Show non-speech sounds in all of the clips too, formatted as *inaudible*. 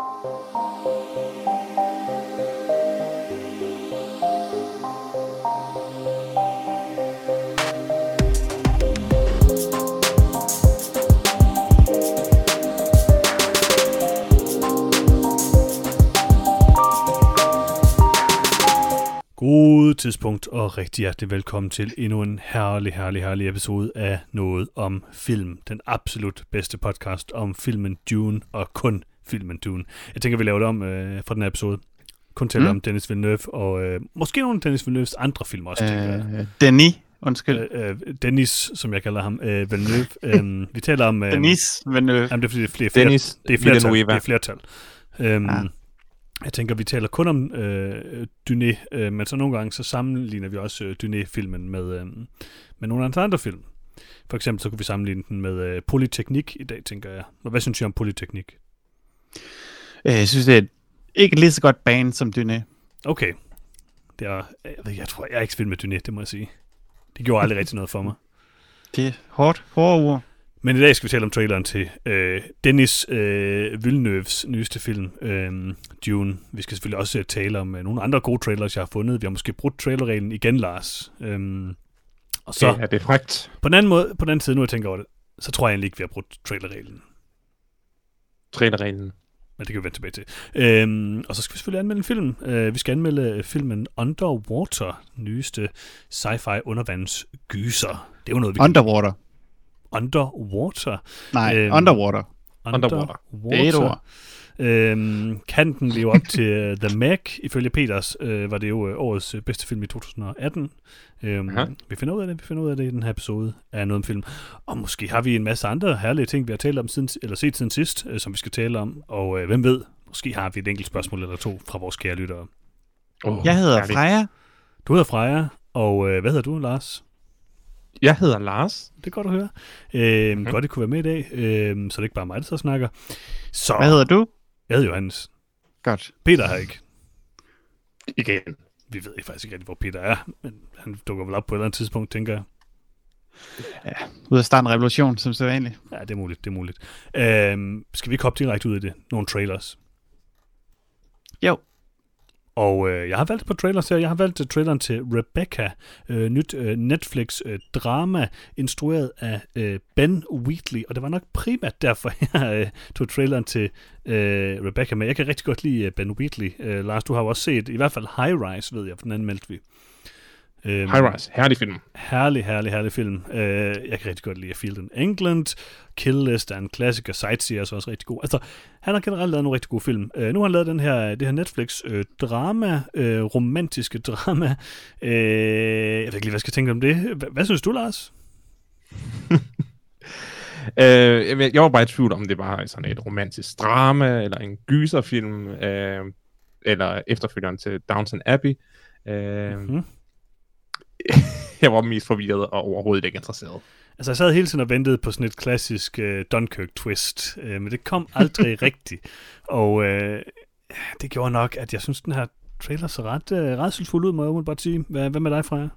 God tidspunkt og rigtig hjertelig velkommen til endnu en herlig, herlig, herlig episode af Noget om Film. Den absolut bedste podcast om filmen Dune og kun filmen Dune. Jeg tænker, vi laver det om øh, for den her episode. Kun til mm. om Dennis Villeneuve og øh, måske nogle af Dennis Villeneuves andre film også. Øh, Denis, undskyld. Øh, øh, Dennis, som jeg kalder ham, øh, Villeneuve. *laughs* øh, vi taler om... Øh, Denis Villeneuve. Jamen, det er fordi, det er flere, flere, Dennis det er flertal. Villeneuve. Det er flertal. Øhm, Ah. Jeg tænker, vi taler kun om øh, Dyné, øh, men så nogle gange så sammenligner vi også øh, Dyné-filmen med, øh, med nogle af hans andre film. For eksempel så kunne vi sammenligne den med øh, Polyteknik i dag, tænker jeg. Og hvad synes I om Polyteknik? Øh, Jeg synes, det er ikke lige så godt band som Dyné. Okay. Det er, jeg, jeg tror, jeg er ikke vild med Dyné, det må jeg sige. Det gjorde aldrig rigtig noget for mig. *laughs* Det er hårdt, hårde ord. Men i dag skal vi tale om traileren til øh, Dennis øh, Villeneuves nyeste film, øh, Dune. Vi skal selvfølgelig også øh, tale om øh, nogle andre gode trailers, jeg har fundet. Vi har måske brudt trailerreglen igen, Lars. Øh, og så Det er det frækt. på den anden måde, på den anden side, nu jeg tænker over det, så tror jeg egentlig ikke, vi har brudt trailerreglen. Trailerreglen. Men det kan vi vende tilbage til. Øhm, og så skal vi selvfølgelig anmelde en film. Øh, vi skal anmelde øh, filmen Underwater, nyeste sci-fi undervandsgyser. Det er jo noget, vi kan... Underwater. Underwater. Nej, Øhm, Underwater. Underwater. Det er et ord. Øhm, kan den leve op til uh, The Meg? Ifølge Peters øh, var det jo øh, årets øh, bedste film i 2018. Øhm, Aha. vi finder ud af det, vi finder ud af det i den her episode af noget om film. Og måske har vi en masse andre herlige ting, vi har talt om siden, eller set siden sidst, øh, som vi skal tale om. Og øh, hvem ved, måske har vi et enkelt spørgsmål eller to fra vores kære lyttere. Oh, Jeg hedder Freja. Du hedder Freja, og øh, hvad hedder du, Lars? Jeg hedder Lars. Det er godt at høre. Øh, Mhm. Godt, at kunne være med i dag, øh, så det er ikke bare mig, der så snakker. Så, Hvad hedder du? Jeg hedder Johannes. Godt. Peter har ikke. Igen. Vi ved ikke faktisk ikke rigtig, hvor Peter er, men han dukker vel op på et eller andet tidspunkt, tænker jeg. Ud af starte en revolution, som så vanligt. Ja, det er muligt, det er muligt. Øhm, skal vi ikke hoppe direkte ud i det? Nogle trailers. Jo. Og øh, jeg har valgt på trailers her. Jeg har valgt uh, traileren til Rebecca, øh, nyt øh, Netflix øh, drama, instrueret af øh, Ben Wheatley. Og det var nok primært derfor, *laughs* jeg øh, tog traileren til øh, Rebecca med. Jeg kan rigtig godt lide øh, Ben Wheatley. Øh, Lars, du har jo også set i hvert fald High Rise, ved jeg, for den anmeldte vi. Øhm, High Rise. Herlig film. Herlig, herlig, herlig film. Uh, jeg kan rigtig godt lide Field in England. Kill List er en klassiker. Sightseer er så også rigtig god. Altså, han har generelt lavet nogle rigtig gode film. Uh, nu har han lavet den her, det her Netflix uh, drama, uh, romantiske *laughs* drama. Uh, jeg ved ikke lige, hvad jeg skal tænke om det. H- hvad synes du, Lars? *laughs* Øh, jeg, var bare i tvivl om det var sådan et romantisk drama, eller en gyserfilm, øh, eller efterfølgeren til Downton Abbey. Øh, Mhm. *laughs* jeg var mest forvirret og overhovedet ikke interesseret. Altså, jeg sad hele tiden og ventede på sådan et klassisk uh, Dunkirk-twist, uh, men det kom aldrig *laughs* rigtigt. Og uh, det gjorde nok, at jeg synes, den her trailer så ret uh, redselsfuld ud, må jeg umiddelbart sige. Hvad, hvad med dig, Freja?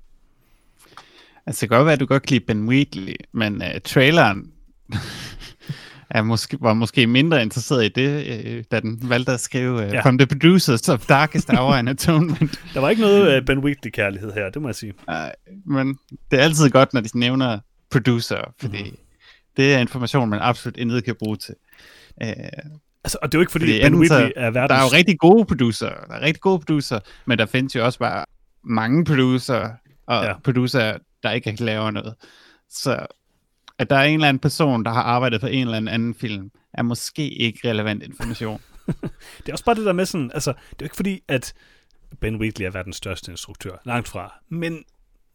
Altså, det kan godt være, at du godt kan lide Ben Wheatley, men uh, traileren er måske, var måske mindre interesseret i det, uh, da den valgte at skrive uh, Ja. From the producers of Darkest Hour and Atonement. *laughs* Der var ikke noget uh, Ben Wheatley-kærlighed her, det må jeg sige. Nej, men det er altid godt, når de nævner producer, fordi mm. det er information, man absolut intet kan bruge til. Uh, Altså, og det er jo ikke, fordi, Fordi Ben Wheatley er verdens... der er jo rigtig gode producer, der er rigtig gode producer, men der findes jo også bare mange producer, og Ja. producer, der ikke laver noget. Så at der er en eller anden person, der har arbejdet på en eller anden film, er måske ikke relevant information. *laughs* Det er også bare det der med sådan... Altså, det er jo ikke fordi, at Ben Wheatley er verdens største instruktør. Langt fra. Men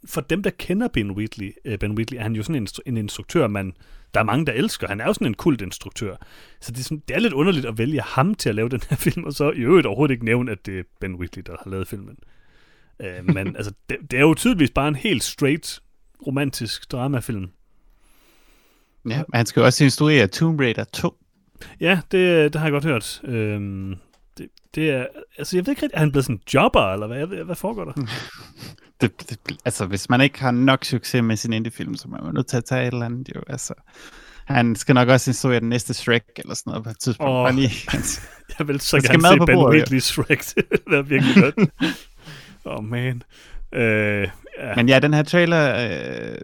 for dem, der kender Ben Wheatley, uh, Ben Wheatley er han jo sådan en, instru- en instruktør, man, der er mange, der elsker. Han er jo sådan en kult instruktør. Så det er, sådan, det er lidt underligt at vælge ham til at lave den her *laughs* film, og så i øvrigt overhovedet ikke nævne, at det er Ben Wheatley, der har lavet filmen. Uh, men *laughs* altså, det, det er jo tydeligvis bare en helt straight romantisk dramafilm. Ja, han skal jo også instruere Tomb Raider 2. Ja, det, det har jeg godt hørt. Øhm, det, det er, altså jeg ved ikke rigtig, er han blevet sådan en jobber, eller hvad, hvad, hvad foregår der? *laughs* Det, det, altså, hvis man ikke har nok succes med sin indie-film, så er man nødt til at tage et eller andet, jo. Altså, han skal nok også instruere den næste Shrek, eller sådan noget på et tidspunkt. Åh. Oh. Lige. *laughs* Jeg vil så gerne se Ben. Wheatley's Shrek. *laughs* det er virkelig godt. oh man. Øh, ja. Men ja, den her trailer, øh,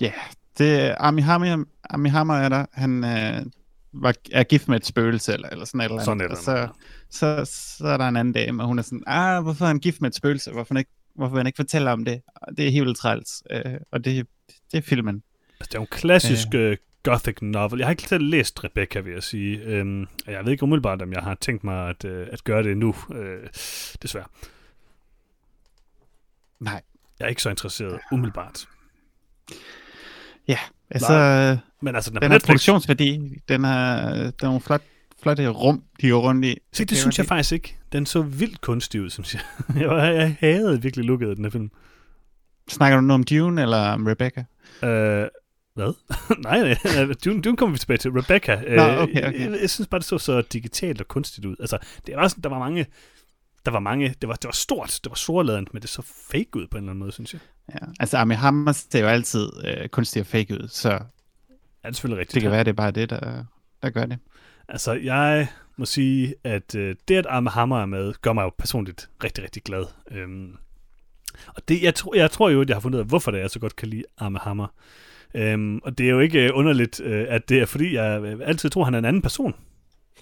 ja, det Army Hammer, Army Hammer er der. Han øh, var, er gift med et spøgelse, eller, eller sådan et eller andet. Sådan et og eller så, så, så er der en anden dame, og hun er sådan, ah, hvorfor er han gift med et spøgelse? Hvorfor, han ikke, hvorfor han ikke fortælle om det? Det er helt træls. Øh, og det, det er filmen. Altså, det er jo en klassisk øh. gothic novel. Jeg har ikke selv læst Rebecca, vil jeg sige. Øhm, jeg ved ikke umiddelbart, om jeg har tænkt mig at, øh, at gøre det nu. Øh, desværre. Nej. Jeg er ikke så interesseret umiddelbart. Ja, altså, øh, Men altså, den er den har produktionsværdi. Den har, den har nogle flot, flotte rum, de går rundt i. Se, det synes jeg faktisk ikke. Den så vildt kunstig ud, synes jeg. *laughs* jeg, jeg havde virkelig lukket af den her film. Snakker du noget om Dune eller om Rebecca? Øh, hvad? *laughs* nej, nej, Dune, Dune kommer vi tilbage til. Rebecca. øh, Nå, okay, okay. Jeg, jeg, synes bare, det så så digitalt og kunstigt ud. Altså, det var sådan, der var mange... Der var mange... Det var, det var stort. Det var storladent, men det så fake ud på en eller anden måde, synes jeg. Ja, altså Armie Hammer ser jo altid øh, kunstig og fake ud, så Ja, det er selvfølgelig rigtigt. det kan være, det er bare det, der, der gør det. Altså, jeg må sige, at øh, det, at Arme Hammer er med, gør mig jo personligt rigtig, rigtig glad. Øhm, og det, jeg, tror, jeg tror jo, at jeg har fundet ud af, hvorfor det er, jeg så godt kan lide Arme Hammer. Øhm, og det er jo ikke øh, underligt, øh, at det er, fordi jeg øh, altid tror, han er en anden person.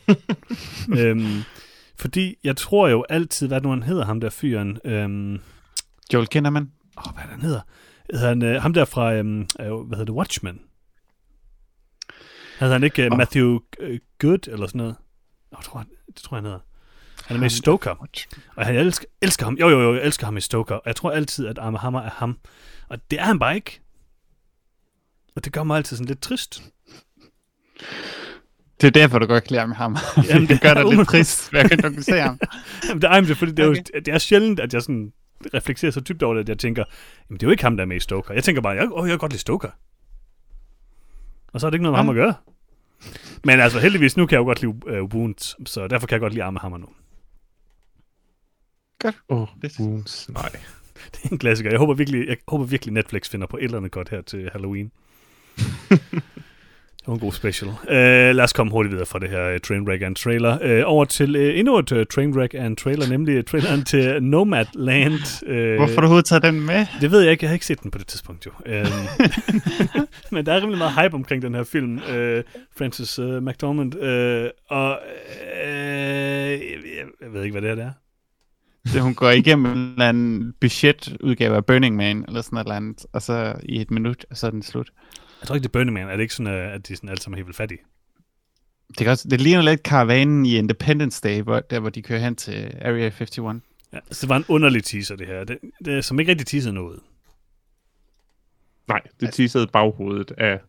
*laughs* øhm, fordi jeg tror jo altid, hvad nu han hedder, ham der fyren. Øhm, Joel Kinnaman? åh, hvad er det, han hedder? Hedder han, øh, ham der fra, øhm, øh, hvad hedder det, Watchmen? Havde han ikke øh, Åh. Matthew øh, Good, eller sådan noget? Jeg tror, han, det tror jeg, han hedder. Han er med i Stoker, og han elsker, elsker ham. Jo, jo, jo, jeg elsker ham i Stoker. Og jeg tror altid, at Arme Hammer er ham. Og det er han bare ikke. Og det gør mig altid sådan lidt trist. Det er derfor, du godt kan lide Armie Hammer. *laughs* Jamen, det gør dig lidt *laughs* trist, hver gang du kan se ham. Jamen, det er, det er fordi, det er, Okay. jo, det er sjældent, at jeg sådan reflekterer så dybt over det, at jeg tænker, jamen det er jo ikke ham, der er med i Stoker. Jeg tænker bare, jeg, åh, jeg kan godt lide Stoker. Og så er det ikke noget med Ja. ham at gøre. Men altså heldigvis, nu kan jeg jo godt lide uh, Wounds, så derfor kan jeg godt lide Arme Hammer nu. Godt. Åh, Det- Wounds. Nej. *laughs* Det er en klassiker. Jeg håber virkelig, jeg håber virkelig Netflix finder på et eller andet godt her til Halloween. Det var en god special. Uh, lad os komme hurtigt videre fra det her uh, Trainwreck and Trailer. Uh, over til uh, endnu et uh, Trainwreck and Trailer, nemlig uh, traileren til Nomadland. Uh, Hvorfor har du overhovedet taget den med? Det ved jeg ikke. Jeg har ikke set den på det tidspunkt, jo. Um, *laughs* men der er rimelig meget hype omkring den her film. Uh, Francis uh, McDormand. Uh, og uh, jeg, jeg ved ikke, hvad det her er. Det, hun går igennem en eller anden budgetudgave af Burning Man, eller sådan et eller andet, og så i et minut, og så er den slut. Jeg tror ikke, det er Burning Man. Er det ikke sådan, uh, at de sådan alle sammen er helt vildt fattige? Det, kan også, det ligner lidt karavanen i Independence Day, hvor, der hvor de kører hen til Area 51. Ja, så det var en underlig teaser, det her. Det, det er som ikke rigtig teaser noget. Nej, det teasede baghovedet af,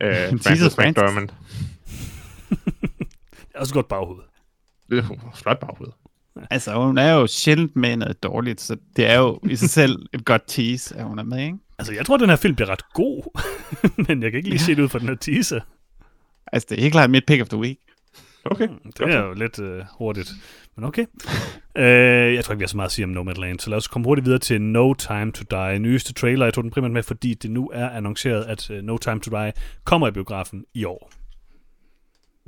af *laughs* teasede Francis. McDormand. *laughs* Det er også godt baghoved. Det er flot baghoved. Altså, hun er jo sjældent med noget dårligt, så det er jo i sig selv et godt tease, at hun er med, ikke? Altså, jeg tror, den her film bliver ret god, *laughs* men jeg kan ikke lige Ja. se det ud fra den her teaser. Altså, det er helt klart mit pick of the week. Okay. Det er jo lidt øh, hurtigt, men okay. øh, jeg tror ikke, vi har så meget at sige om Nomadland, så lad os komme hurtigt videre til No Time To Die. Nyeste trailer, jeg tog den primært med, fordi det nu er annonceret, at uh, No Time To Die kommer i biografen i år.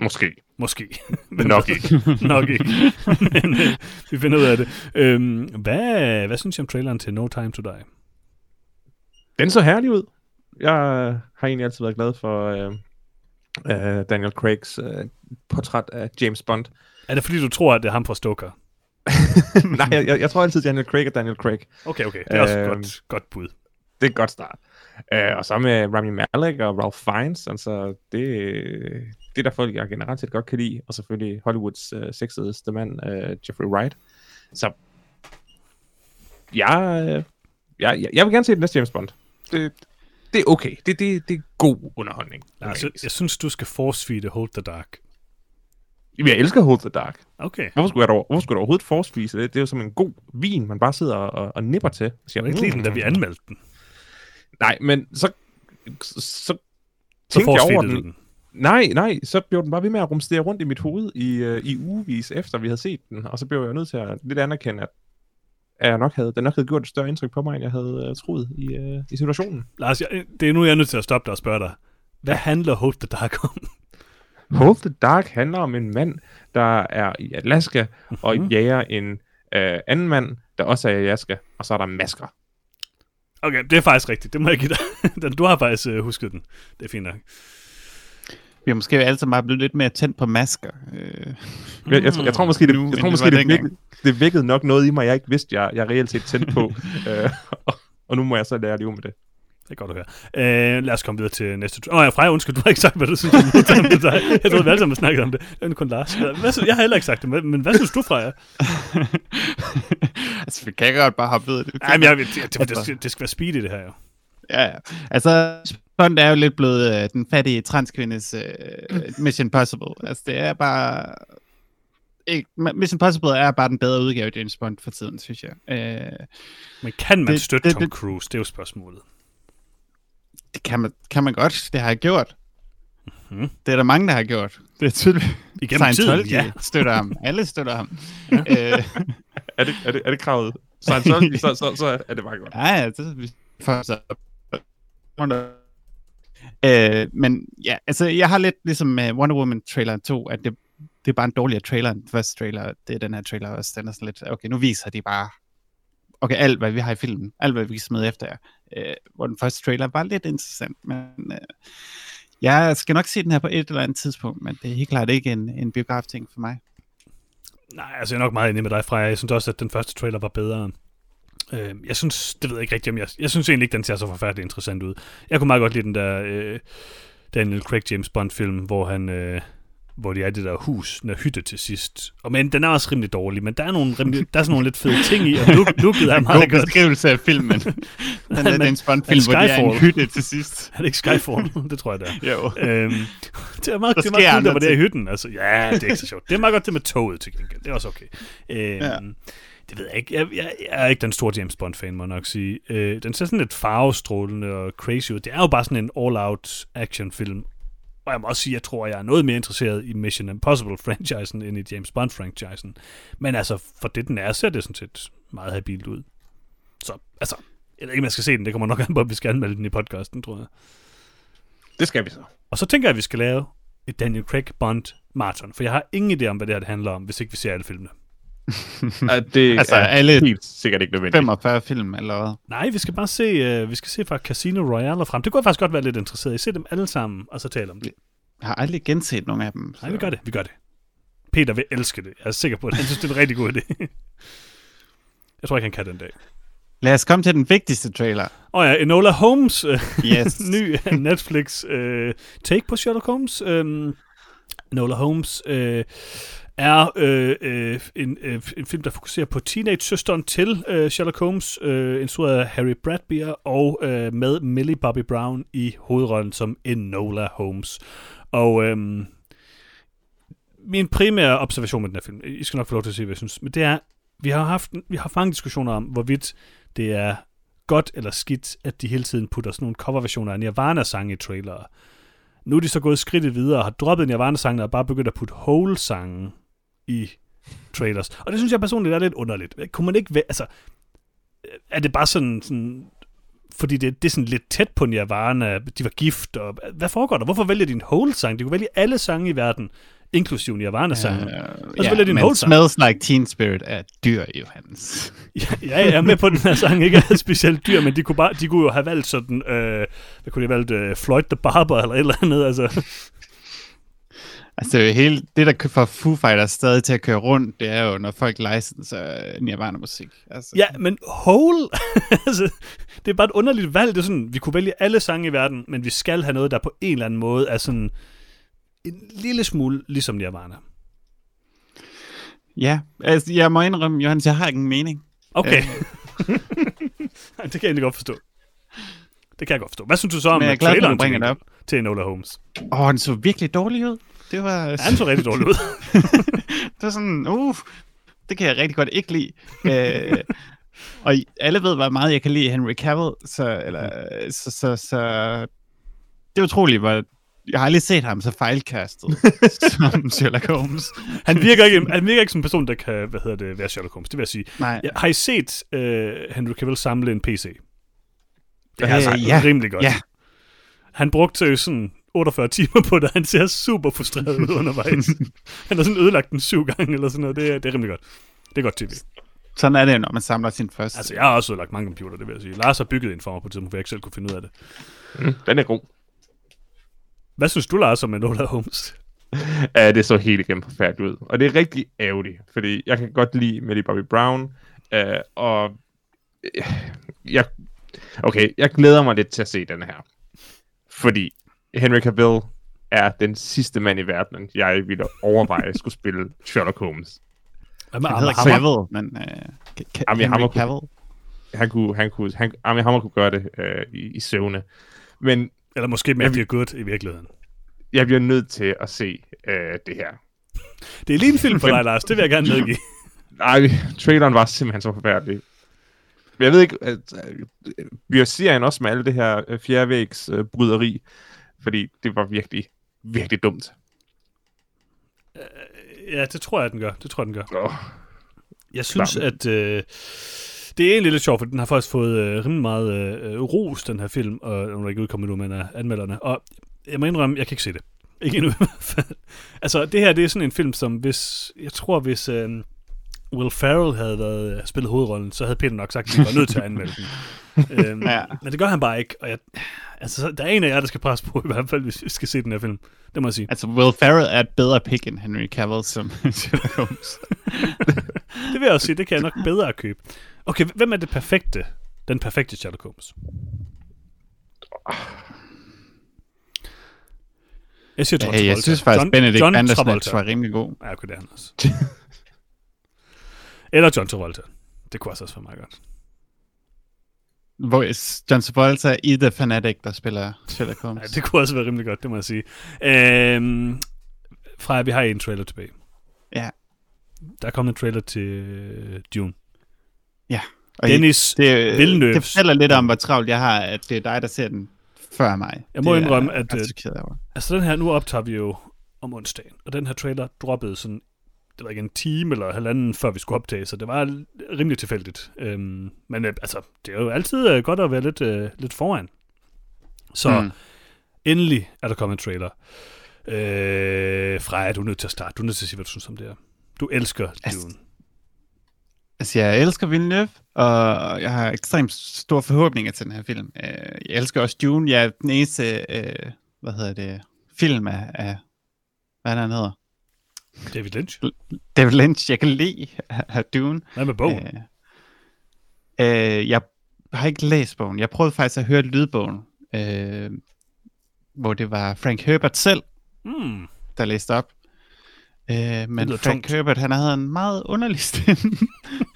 Måske. Måske. *laughs* *laughs* Nok ikke. Nok ikke. Men øh, vi finder ud af det. Øhm, hvad, hvad synes I om traileren til No Time To Die? Den så herlig ud. Jeg har egentlig altid været glad for øh, øh, Daniel Craigs øh, portræt af James Bond. Er det fordi, du tror, at det er ham fra Stoker? *laughs* Nej, jeg, jeg, jeg tror altid, Daniel Craig er Daniel Craig. Okay, okay. Det er også et Øhm, godt, godt bud. Det er et godt start. Øh, og så med Rami Malek og Ralph Fiennes, altså det, det er der folk, jeg generelt set godt kan lide. Og selvfølgelig Hollywoods øh, sexedeste mand, øh, Jeffrey Wright. Så jeg, øh, jeg, jeg, jeg vil gerne se den næste James Bond. Det, det er okay. Det, det, det er god underholdning. Altså, jeg synes, du skal force Hold the Dark. Jamen, jeg elsker Hold the Dark. Okay. Hvorfor skulle jeg, dog, hvorfor skulle jeg overhovedet forspise det? Det er jo som en god vin, man bare sidder og, og nipper til. Og siger, Jeg var ikke lige den, da vi anmeldte den. Nej, men så, så, så Så tænkte jeg over den. den. Nej, nej, så blev den bare ved med at rumstere rundt i mit hoved i, øh, i ugevis efter vi havde set den, og så blev jeg nødt til at lidt anerkende, at at jeg nok havde, den nok havde gjort et større indtryk på mig, end jeg havde uh, troet i, uh, i situationen. Lars, jeg, det er nu, jeg er nødt til at stoppe dig og spørge dig. Hvad handler Hold the Dark om? *laughs* Hold the Dark handler om en mand, der er i Alaska og Mhm. jager en øh, anden mand, der også er i Alaska, og så er der masker. Okay, det er faktisk rigtigt. Det må jeg give dig. *laughs* Du har faktisk øh, husket den. Det er fint nok. Vi er måske alle sammen bare blevet lidt mere tændt på masker. Øh, Jeg, jeg, tror- jeg tror måske, det, Nu, jeg tror det måske var det, dengang. vækkede, det vækkede nok noget i mig, jeg ikke vidste, jeg, jeg reelt set tændte på. *laughs* øh, og, og nu må jeg så lære at leve med det. Det er godt at høre. Øh, lad os komme videre til næste... Åh oh, ja, Freja, undskyld, du har ikke sagt, hvad du synes om *laughs* det. dig. Jeg troede, vi alle sammen snakkede om det. Det er kun Lars. Hvad, jeg har heller ikke sagt det, men hvad synes du, Freja? *laughs* altså, vi kan godt bare hoppe videre. Nej, men jeg, det, det, det, det, det skal være speedy, det her jo. Ja, ja. Altså, Bond er jo lidt blevet øh, den fattige transkvindes øh, Mission Possible. Altså, det er bare... Ikke, Mission Possible er bare den bedre udgave af James Bond for tiden, synes jeg. Øh, Men kan man Det- støtte det- Tom det- Cruise? Det er jo spørgsmålet. det kan man, kan man godt. Det har jeg gjort. Mhm. Det er der mange, der har gjort. Det er tydeligt. Igennem tiden, Scientology ja. støtter ham. Alle støtter ham. øh, Er det, er det, er det kravet? Scientology, så, så, så er det bare godt. Ja, ja, det vi får så. Øh, men ja, altså jeg har lidt ligesom med Wonder Woman trailer 2, at det, det er bare en dårligere trailer end første trailer. Det er den her trailer også, den er sådan lidt, okay, nu viser de bare, okay, alt hvad vi har i filmen, alt hvad vi smed efter jer. Øh, hvor den første trailer var lidt interessant, men øh, jeg skal nok se den her på et eller andet tidspunkt, men det er helt klart ikke en, en biograf-ting for mig. Nej, altså jeg er nok meget enig med dig, Freja. Jeg synes også, at den første trailer var bedre. Øh, jeg synes, det ved jeg ikke rigtigt, om jeg... Jeg synes egentlig ikke, den ser så forfærdeligt interessant ud. Jeg kunne meget godt lide den der øh, Daniel Craig James Bond film, hvor han... Øh, hvor de er i det der hus, den der hytte til sidst. Og men den er også rimelig dårlig, men der er, nogle rimelig, der er sådan nogle lidt fede ting i, og look, looket er meget God godt. beskrivelse af filmen. *laughs* den der men- James Bond-film, hvor de er en hytte til sidst. *laughs* Er det ikke Skyfall? *laughs* det tror jeg, det er. Jo. øhm, det er meget, Der det er meget cool, der var der i hytten. Altså, ja, det er ikke så sjovt. Det er meget godt det med toget til gengæld. Det er også okay. Øhm, Ja. Det ved jeg ikke. Jeg, jeg, jeg er ikke den store James Bond-fan, må jeg nok sige. Øh, den ser sådan lidt farvestrålende og crazy ud. Det er jo bare sådan en all-out actionfilm. Og jeg må også sige, at jeg tror, jeg er noget mere interesseret i Mission Impossible-franchisen end i James Bond-franchisen. Men altså, for det den er, ser det sådan set meget habilt ud. Så, altså, jeg ved ikke, jeg skal se den. Det kommer nok an på, at vi skal anmelde den i podcasten, tror jeg. Det skal vi så. Og så tænker jeg, at vi skal lave et Daniel Craig Bond marathon, for jeg har ingen idé om, hvad det her det handler om, hvis ikke vi ser alle filmene. *laughs* Ja, det Altså, er alle helt sikkert ikke nødvendigt. 45 film, eller hvad? Nej, vi skal bare se, uh, vi skal se fra Casino Royale og frem. Det kunne jeg faktisk godt være lidt interesseret i. Se dem alle sammen, og så tale om det. Jeg har aldrig genset nogle af dem. Nej, vi gør det, vi gør det. Peter vil elske det. Jeg er sikker på det. Han synes, det er en rigtig god idé. *laughs* Jeg tror ikke, han kan den dag. Lad os komme til den vigtigste trailer. Og ja, Enola Holmes, øh, Yes. *laughs* ny Netflix øh, take på Sherlock Holmes. Øhm, Enola Holmes øh, er øh, øh, en, øh, en film, der fokuserer på teenage-søsteren til øh, Sherlock Holmes, øh, instrueret af Harry Bradbeer, og øh, med Millie Bobby Brown i hovedrollen som Enola Holmes. Og øh, min primære observation med den her film, I skal nok få lov til at se, hvad jeg synes, men det er, vi har haft vi har mange diskussioner om, hvorvidt det er godt eller skidt, at de hele tiden putter sådan nogle coverversioner af Nirvana-sange i trailere. Nu er de så gået skridtet videre og har droppet Nirvana-sangene og bare begyndt at putte Hole-sange i trailers. Og det synes jeg personligt er lidt underligt. Kunne man ikke... væ- Altså, er det bare sådan... sådan fordi det, det er sådan lidt tæt på Nirvana, de var gift, og hvad foregår der? Hvorfor vælger de en Hole-sang? De kunne vælge alle sange i verden, inklusive Nirvana-sangen. Uh, så vælger de en Hole-sang. Smells Like Teen Spirit er dyr, Johannes. *laughs* Ja, ja, jeg er med på, den her sang ikke er specielt dyr, men de kunne, bare, de kunne jo have valgt sådan, øh, hvad kunne de have valgt, øh, Floyd the Barber eller et eller andet, altså. Altså, hele det, der får Foo Fighters stadig til at køre rundt, det er jo, når folk licenser Nirvana-musik. Altså, Ja, men Hole, *laughs* altså, det er bare et underligt valg, det er sådan, vi kunne vælge alle sange i verden, men vi skal have noget, der på en eller anden måde er sådan en lille smule ligesom Nirvana. ja altså, jeg må indrømme, Johannes, jeg har ikke en mening. Okay, Øh, *laughs* det kan jeg egentlig godt forstå. Det kan jeg godt forstå. Hvad synes du så om Men jeg er glad traileren bringer til, det op. til Enola Holmes? Åh, oh, den så virkelig dårlig ud. Det var, Ja, han så rigtig dårligt ud. *laughs* det var sådan, uh, det kan jeg rigtig godt ikke lide. øh, og alle ved, hvor meget jeg kan lide Henry Cavill, så, eller, så, så, så det er utroligt, hvor jeg har aldrig set ham så fejlkastet *laughs* som Sherlock Holmes. Han virker ikke, han virker ikke som en person, der kan hvad hedder det, være Sherlock Holmes, det vil jeg sige. Nej. Ja, har I set øh, Henry Cavill samle en PC? Det er Øh, altså ja. rimelig godt. Ja. Han brugte sådan 48 timer på det, han ser super frustreret ud undervejs. *laughs* han har sådan ødelagt den syv gange, eller sådan noget. Det er, det er rimelig godt. Det er godt tv. Sådan er det, når man samler sin første. Altså, jeg har også ødelagt mange computer, det vil jeg sige. Lars har bygget en for mig på et tidspunkt, for jeg ikke selv kunne finde ud af det. Mm, den er god. Hvad synes du, Lars, om Enola Holmes? *laughs* Ja, det så helt igennem forfærdeligt ud. Og det er rigtig ærgerligt, fordi jeg kan godt lide Millie Bobby Brown, øh, og øh, jeg, okay, jeg glæder mig lidt til at se den her. Fordi Henry Cavill er den sidste mand i verden, jeg ville overveje at skulle spille Sherlock Holmes. Hvad med hedder Hammer? Cavill, men... Øh, Ka- Jamen, Henry Hammer kunne- Cavill. Han kunne, han kunne, han, Armie Hammer kunne gøre det øh, i, i søvne. Men Eller måske Matthew Good i virkeligheden. jeg bliver nødt til at se øh, det her. Det er lige en film for dig, Lars. Det vil jeg gerne medgive. *laughs* Nej, traileren var simpelthen så forfærdelig. Jeg ved ikke, at, øh, bliver serien også med alle det her øh, fjerdevægs øh, bryderi, fordi det var virkelig, virkelig dumt. Ja, det tror jeg, den gør. Det tror jeg, den gør. Oh, Jeg synes, Klar. at øh, det er egentlig lidt sjovt, for den har faktisk fået øh, rimelig meget øh, ros, den her film, og den er ikke udkommet nu, men af anmelderne. Og jeg må indrømme, jeg kan ikke se det. Ikke endnu i hvert fald. Altså, det her, det er sådan en film, som hvis, jeg tror, hvis øh, Will Ferrell havde været, øh, spillet hovedrollen, så havde Peter nok sagt, at vi var nødt til at anmelde den. *laughs* øhm, Ja. Men det gør han bare ikke, og jeg, altså, så- der er en af jer, der skal presse på, i hvert fald, hvis vi skal se den her film. Det må jeg sige. Altså, Will Ferrell er et bedre pick end Henry Cavill som *laughs* Sherlock Holmes. Det vil jeg også sige, det kan jeg nok bedre at købe. Okay, hvem er det perfekte, den perfekte Sherlock Holmes? Jeg siger John Ja, jeg Travolta. synes faktisk, John, Benedict John Bandersnatch Travolta. var rimelig god. Ja, okay, det er han også. *laughs* Eller John Travolta. Det kunne også være meget godt. Hvor John Travolta i The Fanatic, der spiller Sherlock Ja, Holmes. det kunne også være rimelig godt, det må jeg sige. Øhm, Freja, vi har en trailer tilbage. Ja. Der er kommet en trailer til øh, Dune. Og Dennis, det, Villeneuve. det fortæller lidt om, hvor travlt jeg har, at det er dig, der ser den før mig. Jeg må det indrømme, er, at, øh. Altså den her, nu optager vi jo om onsdagen, og den her trailer droppede sådan, det var ikke en time eller halvanden, før vi skulle optage, så det var rimelig tilfældigt. Øhm, men øh, altså, det er jo altid øh, godt at være lidt, øh, lidt foran. Så mm. Endelig er der kommet en trailer. Øh, Freja, du er nødt til at starte. Du er nødt til at sige, hvad du synes om det her. Du elsker Altså, Dune. Altså, jeg elsker Villeneuve, og jeg har ekstremt store forhåbninger til den her film. Øh, Jeg elsker også Dune. Jeg er den eneste, øh, hvad hedder det, film af, af hvad er det, han hedder? David Lynch. David Lynch, jeg kan lide af Dune. Hvad med bogen? Øh, øh, jeg har ikke læst bogen. Jeg prøvede faktisk at høre lydbogen, øh, hvor det var Frank Herbert selv, Mm. der læste op. Øh, men Frank tungt. Herbert, han havde en meget underlig stemme.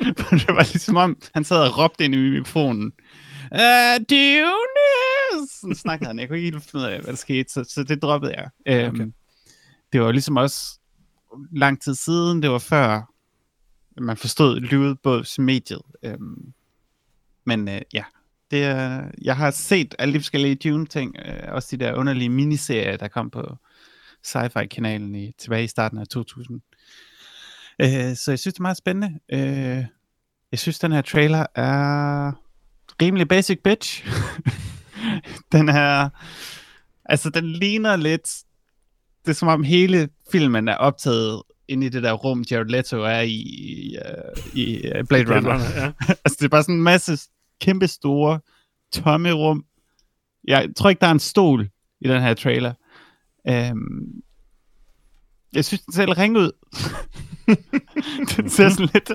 *laughs* Det var ligesom om, han sad og råbte ind i mikrofonen. Uh, Dune! Sådan snakkede han. Jeg kunne ikke helt finde ud af, hvad der skete, så, så det droppede jeg. Øhm, Okay. Det var ligesom også lang tid siden, det var før man forstod lydbogsmediet. Øhm, men øh, ja, det er, jeg har set alle de forskellige Dune-ting, øh, også de der underlige miniserier, der kom på Sci-Fi-kanalen i, tilbage i starten af 2000. Øh, så jeg synes, det er meget spændende. Øh, jeg synes, den her trailer er rimelig basic bitch. *laughs* den er, altså den ligner lidt, det er som om hele filmen er optaget inde i det der rum, Jared Leto er i, i, øh, i øh, Blade Blade Runner. Runner, ja. *laughs* altså, det er bare sådan en masse kæmpe store, tomme rum. Jeg tror ikke, der er en stol i den her trailer. Øhm, jeg synes, den ser ringe ud. *laughs* den ser sådan lidt...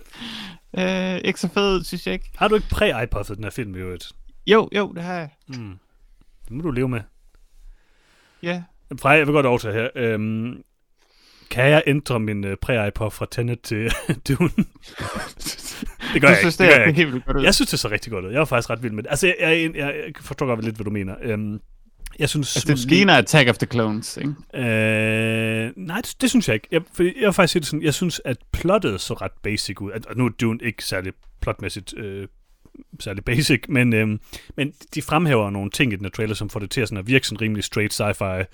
Øh, ikke så fed ud, synes jeg ikke. Har du ikke præ-iPuffet den her film i øvrigt? Jo, jo, det har jeg. Mm. Det må du leve med. Ja. Freja, jeg vil godt overtage her. Øhm, kan jeg ændre min uh, præ-iPod fra Tenet til *laughs* Dune? det gør jeg synes, ikke. Det gør det, er jeg ikke. godt ud. Jeg synes, det så rigtig godt ud. Jeg var faktisk ret vild med det. Altså, jeg, jeg, jeg, jeg forstår godt lidt, hvad du mener. Øhm, jeg synes altså, det ligner Attack of the Clones, ikke? Øh, nej, det, det synes jeg ikke. Jeg, for jeg vil faktisk sige det sådan, jeg synes, at plottet så ret basic ud. At, og nu er Dune ikke særlig plotmæssigt øh, særlig basic, men, øh, men de fremhæver nogle ting i den her trailer, som får det til at, sådan at virke sådan rimelig straight sci-fi.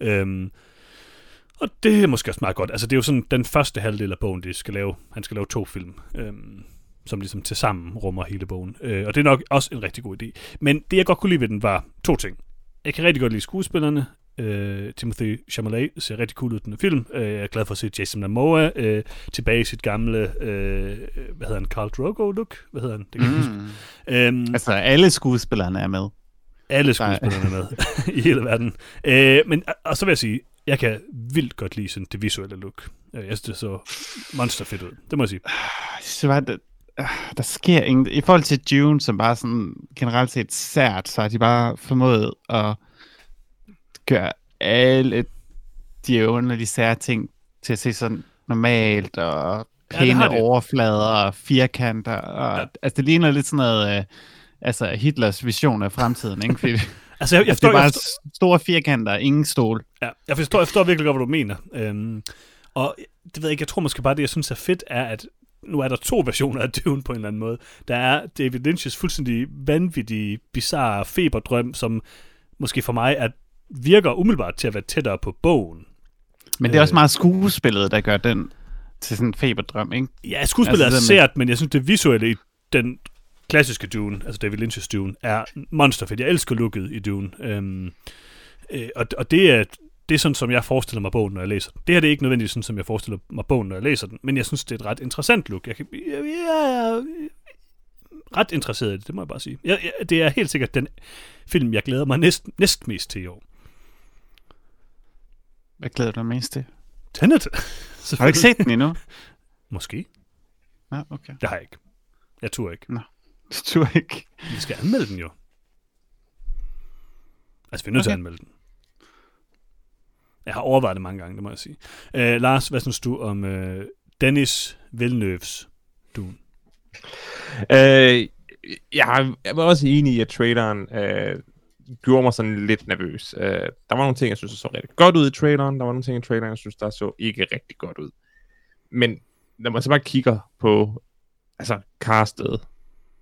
Øh, og det er måske også meget godt. Altså, det er jo sådan den første halvdel af bogen, de skal lave. Han skal lave to film, øh, som ligesom til sammen rummer hele bogen. Øh, og det er nok også en rigtig god idé. Men det, jeg godt kunne lide ved den, var to ting. Jeg kan rigtig godt lide skuespillerne. Øh, Timothy Chalamet ser rigtig cool ud i den film. Øh, jeg er glad for at se Jason Momoa øh, tilbage i sit gamle, øh, hvad hedder han, Carl Drogo-look? Hvad hedder han? Det kan. Mm. Øhm, Altså, alle skuespillerne er med. Alle skuespillerne er med *laughs* i hele verden. Øh, men, og så vil jeg sige, jeg kan vildt godt lide sådan det visuelle look. Øh, Jeg synes, det så monsterfedt ud. Det må jeg sige. Jeg synes bare, der, der sker ingen... I forhold til Dune, som bare sådan generelt set sært, så har de bare formået at gøre alle de underlige sære ting til at se sådan normalt og det pæne ja, de. overflader og firkanter. Og, ja. Altså, det ligner lidt sådan noget... Øh, altså, Hitlers vision af fremtiden, ikke? Fordi *laughs* Altså, jeg, jeg, det forstår, er bare forstår, store firkanter, ingen stol. ja, jeg, forstår, jeg forstår virkelig godt, hvad du mener. Øhm, og det ved jeg ikke, jeg tror måske bare, det jeg synes er fedt, er, at nu er der to versioner af Dune på en eller anden måde. Der er David Lynch's fuldstændig vanvittige, bizarre feberdrøm, som måske for mig er, virker umiddelbart til at være tættere på bogen. Men det er også Øh. meget skuespillet, der gør den til sådan en feberdrøm, ikke? Ja, skuespillet Altså, er det sært, men jeg synes, det visuelle i den klassiske Dune, altså David Lynch's Dune, er monsterfedt. Jeg elsker looket i Dune. Øhm, øh, og, og det er, det er sådan, som jeg forestiller mig bogen, når jeg læser den. Det her det er ikke nødvendigvis sådan, som jeg forestiller mig bogen, når jeg læser den, men jeg synes, det er et ret interessant look. Jeg, kan, jeg, jeg er ret interesseret i det, det må jeg bare sige. Jeg, jeg, det er helt sikkert den film, jeg glæder mig næst, næst mest til i år. Hvad glæder du dig mest til? Tenet. *laughs* Har du ikke set den endnu? Måske. Ja, okay. Det har jeg ikke. Jeg tror ikke. Det tror jeg ikke. Vi skal anmelde den jo. Altså, vi er nødt okay. til at anmelde den. Jeg har overvejet det mange gange, det må jeg sige. Uh, Lars, hvad synes du om uh, Dennis Villeneuve's Dune? Øh, jeg, jeg var også enig i, at traileren øh, gjorde mig sådan lidt nervøs. Øh, der var nogle ting, jeg synes, der så rigtig godt ud i traileren. Der var nogle ting i traileren, jeg synes, der så ikke rigtig godt ud. Men når man så bare kigger på altså castet,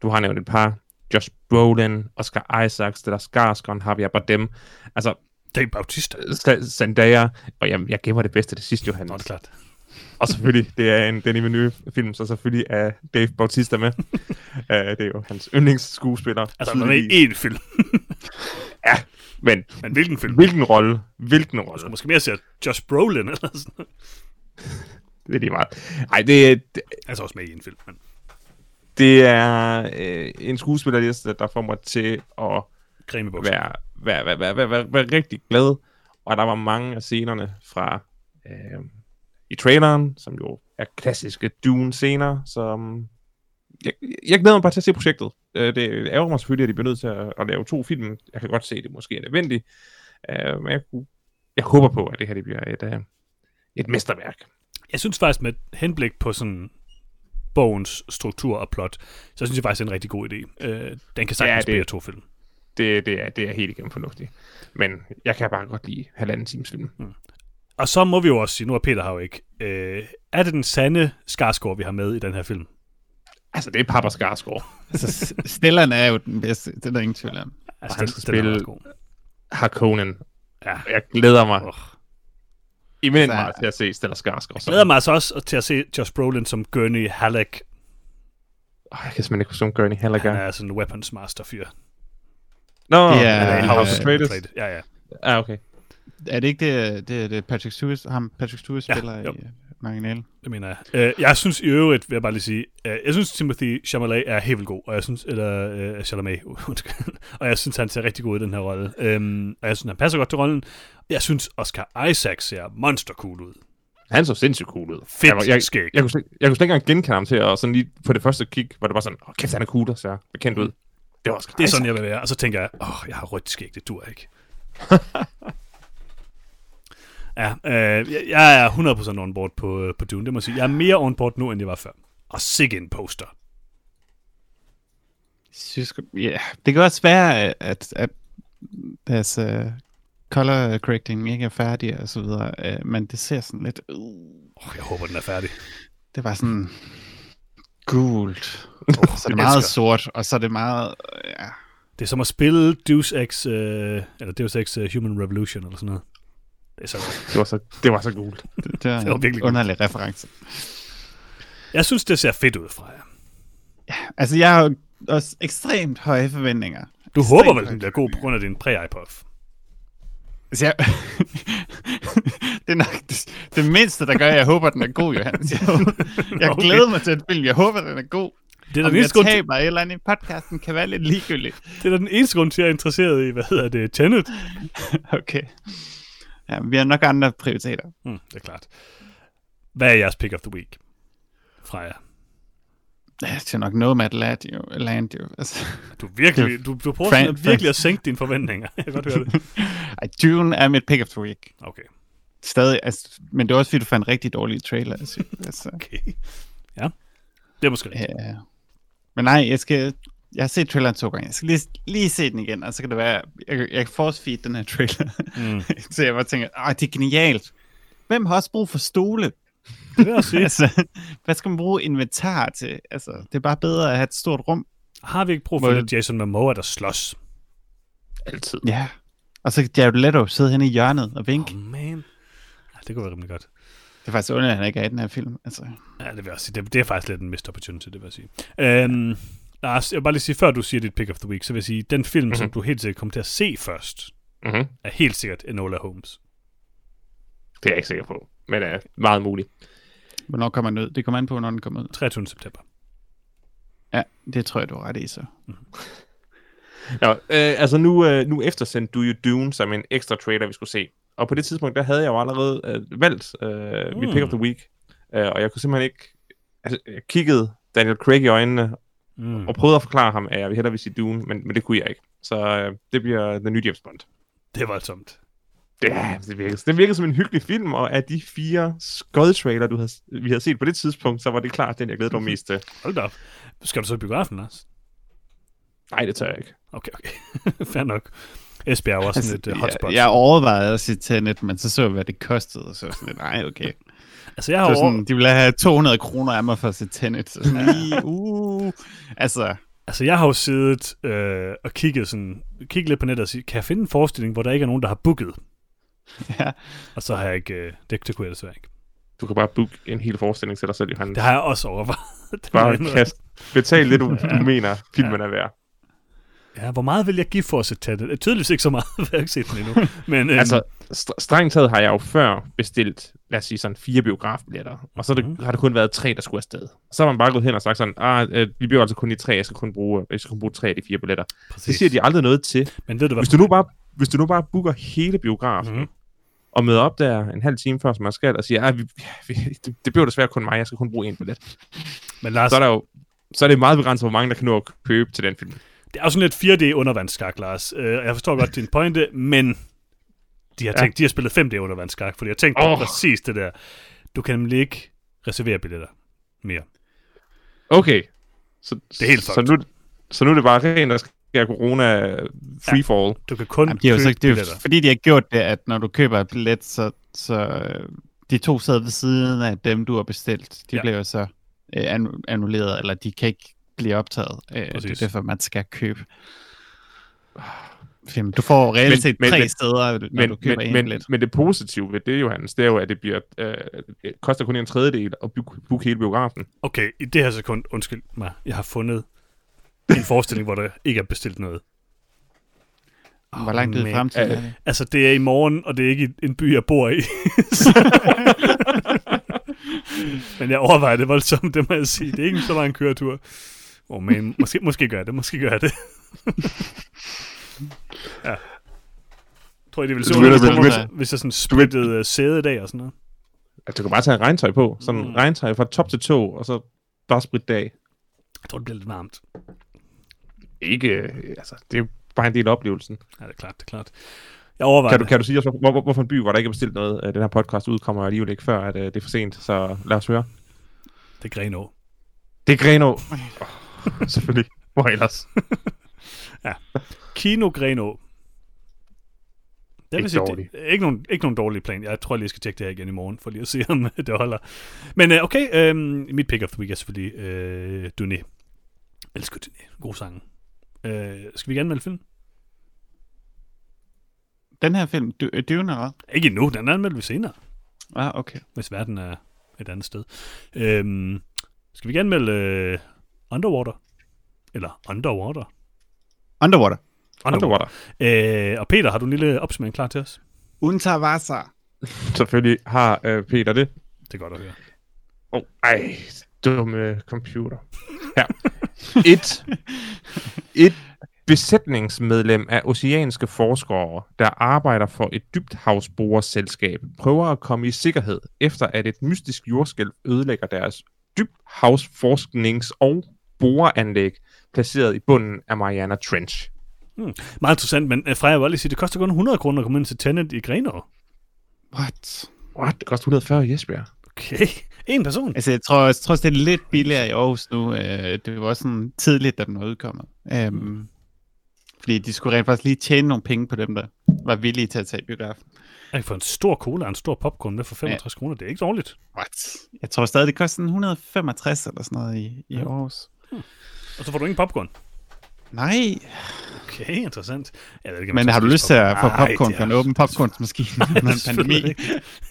du har nævnt et par, Josh Brolin, Oscar Isaacs, Stellar Skarsgård, Javier Bardem, altså Dave Bautista. Sa- Zendaya, og jamen, jeg gemmer det bedste til sidst, Johannes. Nå, det er klart. *laughs* Og selvfølgelig, det er en Denis Villeneuve-film, så selvfølgelig er Dave Bautista med. uh, *laughs* det er jo hans yndlingsskuespiller. Altså, han er i én film. *laughs* Men Men hvilken film? hvilken rolle? Hvilken Du rolle? måske mere se Josh Brolin eller sådan noget. Det er lige meget. Ej, det, er- det, Han er så også med i en film, men det er øh, en skuespillerliste, der får mig til at være, være, være, være, være, være, være rigtig glad. Og der var mange af scenerne fra øh, i traileren, som jo er klassiske Dune-scener, som jeg, jeg glæder mig bare til at se projektet. Øh, det ærger mig selvfølgelig, at de bliver nødt til at, at lave to film. Jeg kan godt se, at det måske er nødvendigt. Øh, men jeg, kunne- jeg håber på, at det her det bliver et, øh, et mesterværk. Jeg synes faktisk, med henblik på sådan bogens struktur og plot, så synes jeg faktisk, det er en rigtig god idé. Øh, den kan sagtens Ja, det- to film. Det, det, er, det er helt igennem fornuftigt. Men jeg kan bare godt lide halvanden times film. Og så må vi jo også sige, nu er Peter her jo ikke, øh, er det den sande Skarsgård, vi har med i den her film? Altså, det er Papa Skarsgård. *laughs* Altså, Stellan er jo den bedste, det er der ingen tvivl om. Altså, han skal spille-. Harkonnen. Ja. Jeg glæder mig Oh. Imens Så- meget til at se Stellar Skarsgård. Jeg glæder mig altså også til at se Josh Brolin som Gurney Halleck. Oh, jeg kan simpelthen ikke forstå Gurney Halleck. Han er sådan en weapons master fyr. Nå, er- er øh, House of øh, Traitors. Ja, ja. Ja, okay. Er det ikke det, det, det Patrick Stewart, ham Patrick Stewart Ja, spiller jo. i originalen? Det mener jeg. Øh, jeg synes i øvrigt, vil jeg bare lige sige, øh, jeg synes Timothy Chalamet er helt vildt god, og jeg synes, eller øh, Chalamet, *laughs* undskyld, og jeg synes, han ser rigtig god i den her rolle. Øhm, og jeg synes, han passer godt til rollen. Jeg synes, Oscar Isaac ser monster cool ud. Han så sindssygt cool ud. Fedt jeg, var- jeg, skæg. jeg, kunne slet, jeg kunne slet ikke engang genkende ham til, og sådan lige på det første kig, hvor det var sådan, åh, kæft, han er cool, der ser bekendt ud. Det var også Det er sådan, jeg vil være. Og så tænker jeg, åh, jeg har rødt skæg, det dur ikke. *laughs* ja, øh, jeg, jeg er 100% on board på, øh, på Dune, det må jeg sige. Jeg er mere on board nu, end jeg var før. Og sikke en poster. synes, ja, det kan også være, at, at deres uh, color correcting ikke er færdig og så videre, uh, men det ser sådan lidt, uh, Oh, jeg håber, den er færdig. det var sådan gult, og så er det meget elsker. sort, og så er det meget, uh, ja, Det er som at spille Deus Ex, øh, eller Deus Ex uh, Human Revolution, eller sådan noget. Det er så Det var så, det var så gult. det, det, var Det var en virkelig godt. underlig reference. Jeg synes, det ser fedt ud fra jer. Altså, jeg har også ekstremt høje forventninger. Du Ekstremt håber vel, den bliver god på grund af din præ-iPod. Altså, jeg... *laughs* det er nok det, det mindste, der gør, at jeg håber, den er god, Johannes. Jeg, jeg Okay. glæder mig til den film. Jeg håber, den er god. Det er, Om den jeg eneste grund, til, et eller andet i podcasten, kan være lidt ligegyldigt. det er da den eneste grund til, at jeg er interesseret i, hvad hedder det, Tenet. *laughs* Okay. Ja, vi har nok andre prioriteter. Hmm, det er klart. Hvad er jeres pick of the week? Fra jer. Ja, Det er nok Nomad jo. Land, jo. Altså, Du, virkelig, du, du prøver Fran- sådan at virkelig at sænke dine forventninger. *laughs* Jeg kan godt høre det. *laughs* ej, Dune er mit pick of the week. Okay. Stadig, altså, men det er også fordi, du fandt en rigtig dårlig trailer. *laughs* Altså, okay. Ja. Det er måske rigtigt. ja. Men nej, jeg skal... Jeg har set traileren to gange. Jeg skal lige, lige se den igen, og så kan det være... Jeg, jeg kan force feed den her trailer. Mm. *laughs* så jeg bare tænker, Åh, det er genialt. Hvem har også brug for stole? Det jeg sige. *laughs* altså, hvad skal man bruge inventar til? Altså, det er bare bedre at have et stort rum. Har vi ikke brug for Må- lidt Jason Momoa, der slås? Altid. Ja. Og så kan Jared Leto sidde henne i hjørnet og vinke. Oh, man. Ja, det kunne være rimelig godt. Det er faktisk underligt, at han ikke er i den her film. Altså, Ja, det vil jeg sige. Det, det er faktisk lidt en missed opportunity, det vil jeg sige. Øhm, Lars, jeg vil bare lige sige, før du siger dit pick of the week, så vil jeg sige, den film, mm-hmm. som Mhm. du helt sikkert kommer til at se først, Mm-hmm. er helt sikkert Enola Holmes. Det er jeg ikke sikker på, men er meget muligt. hvornår kommer den ud? Det kommer an på, hvornår den kommer ud. 23. september. Ja, det tror jeg, du er ret i så. Ja, øh, altså nu, øh, nu eftersendte du jo Dune som en ekstra trailer, vi skulle se. Og på det tidspunkt, der havde jeg jo allerede øh, valgt øh, mm. mit pick of the week. Øh, og jeg kunne simpelthen ikke... Altså, jeg kiggede Daniel Craig i øjnene Mm. og prøvede at forklare ham, at jeg hellere vil sige Dune, men, men det kunne jeg ikke. Så øh, det bliver den nye James Bond. Det er voldsomt. Ja, det virkede, det virkede som en hyggelig film, og af de fire skød-trailer, du havde, vi havde set på det tidspunkt, så var det klart den, jeg glædede mig mest til. Hold da op. Skal du så i biografen, Lars? Nej, det tør jeg ikke. Okay, okay. *laughs* Fair nok. Esbjerg er også sådan et uh, hotspot. Altså, jeg, jeg overvejede at sige Tenet, men så så jeg, hvad det kostede, og så var sådan lidt, nej, okay. Altså, jeg Det har over... sådan, de ville have 200 kroner af mig for at se Tenet. Så sådan lige, uh, altså, Altså, jeg har jo siddet øh, og kigget, sådan, kigget lidt på nettet og sige, kan jeg finde en forestilling, hvor der ikke er nogen, der har booket? ja. Og så har jeg ikke... Øh, det, det kunne jeg desværre ikke. Du kan bare booke en hel forestilling til dig selv, Johannes. Det har jeg også overvejet. *laughs* Bare kast. Betal det, du, du *laughs* mener, filmen er værd. Ja, hvor meget vil jeg give for at se Tenet? Tydeligvis ikke så meget, *laughs* for jeg har ikke set den endnu. Men, øhm, Altså, st- strengt taget har jeg jo før bestilt, lad os sige sådan fire biografbilletter, og så det, Mhm. har det kun været tre, der skulle afsted. Så har man bare gået hen og sagt sådan, ah, øh, vi bliver altså kun i tre, jeg skal kun bruge, jeg skal kun bruge tre af de fire billetter. præcis. Det siger de aldrig noget til. Men ved du hvad? Hvis du nu bare, hvis du nu bare booker hele biografen, mm-hmm. og møder op der en halv time før, som man skal, og siger, ah, vi, vi, det, det bliver desværre kun mig, jeg skal kun bruge en billet. Men Lars, Så er der jo så er det meget begrænset, hvor mange der kan nå at købe til den film. Det er jo sådan lidt 4D undervandsskak, Lars. Øh, jeg forstår godt din pointe, men de har, Ja. tænkt, de har spillet 5D undervandsskak, fordi jeg tænkte oh. Præcis det der. Du kan nemlig ikke reservere billetter mere. Okay. Så, Det er helt så nu, så nu er det bare rent, der skal corona freefall. Du kan kun Jamen, det er jo, så, det er jo fordi, de har gjort det, at når du køber et billet, så, så øh, de to sæder ved siden af dem, du har bestilt, de Ja. ja. bliver jo så øh, annu- annulleret, eller de kan ikke blive optaget. Øh, det er derfor, man skal købe film. Du får reelt set men- tre men- steder, når Men, du køber men, en men, men det positive ved det, Johannes, det er jo, at det bliver, øh, det koster kun en tredjedel at booke, hele biografen. Okay, i det her sekund, undskyld mig, jeg har fundet en forestilling, hvor der ikke er bestilt noget. Hvor langt ud i men- fremtiden øh, er det? Altså, det er i morgen, og det er ikke en by, jeg bor i. *laughs* Men jeg overvejer det voldsomt, det må jeg sige. Det er ikke så lang køretur. Oh, men måske, måske gør det, måske gør det. ja. Tror I, det ville se ud, hvis, jeg- sådan splittede uh, sæde i dag og sådan noget? Altså, du kan bare tage regntøj på. Sådan Mm. regntøj fra top til to, og så bare spritte det af. Jeg tror, det bliver lidt varmt. Ikke, øh, altså, det er bare en del af oplevelsen. Ja, det er klart, det er klart. Jeg overvejer Kan du, det. kan du sige os, hvor, hvor, hvorfor en by, hvor der ikke er bestilt noget? Øh, Den her podcast udkommer alligevel ikke før, at øh, det er for sent, så lad os høre. Det er Grenå. Det er Grenå. Oh, *laughs* selvfølgelig. Hvor ellers? *laughs* Kino Grenå. Det Ikke sige. Det, ikke, nogen, ikke nogen dårlig plan. Jeg tror jeg lige, jeg skal tjekke det her igen i morgen, for lige at se, om det holder. Men øh, okay, øh, mit pick of the week er selvfølgelig øh, Duné. Elsker Duné. God sang. Øh, skal vi gerne melde film? Den her film, du, øh, Dune eller? Ikke endnu, den anmelder vi senere, Ah, okay. hvis verden er et andet sted. Øh, skal vi gerne melde øh, Underwater? Eller Underwater? Underwater. Underwater. Øh, og Peter, har du en lille opsummering klar til os? Unterwasser. Selvfølgelig har øh, Peter det. Det er godt at høre. Oh, ej, dumme computer. Ja. *laughs* Et, et besætningsmedlem af oceanske forskere, der arbejder for et dybthavsborerselskab, prøver at komme i sikkerhed, efter at et mystisk jordskælv ødelægger deres dybthavsforsknings- og boreanlæg, placeret i bunden af Mariana Trench. Meget interessant, men uh, Freja, jeg vil lige sige, det koster kun 100 kroner at komme ind til Tenet i Grenaa. What? What? Det koster 140 i Esbjerg. Okay, *laughs* en person. Altså, jeg tror, jeg tror også, det er lidt billigere i Aarhus nu. Øh, det var sådan tidligt, da den var udkommet. Um, fordi de skulle rent faktisk lige tjene nogle penge på dem, der var villige til at tage biografen. Jeg kan få en stor cola og en stor popcorn med for 65 ja. kroner. Det er ikke dårligt. What? Jeg tror stadig, det koster sådan 165 eller sådan noget i, i Ja. Aarhus. Og så får du ingen popcorn. Nej, Okay, interessant. Jeg ved ikke, men har du lyst til at få popcorn fra en åben popcornsmaskine *laughs* under en pandemi? *laughs*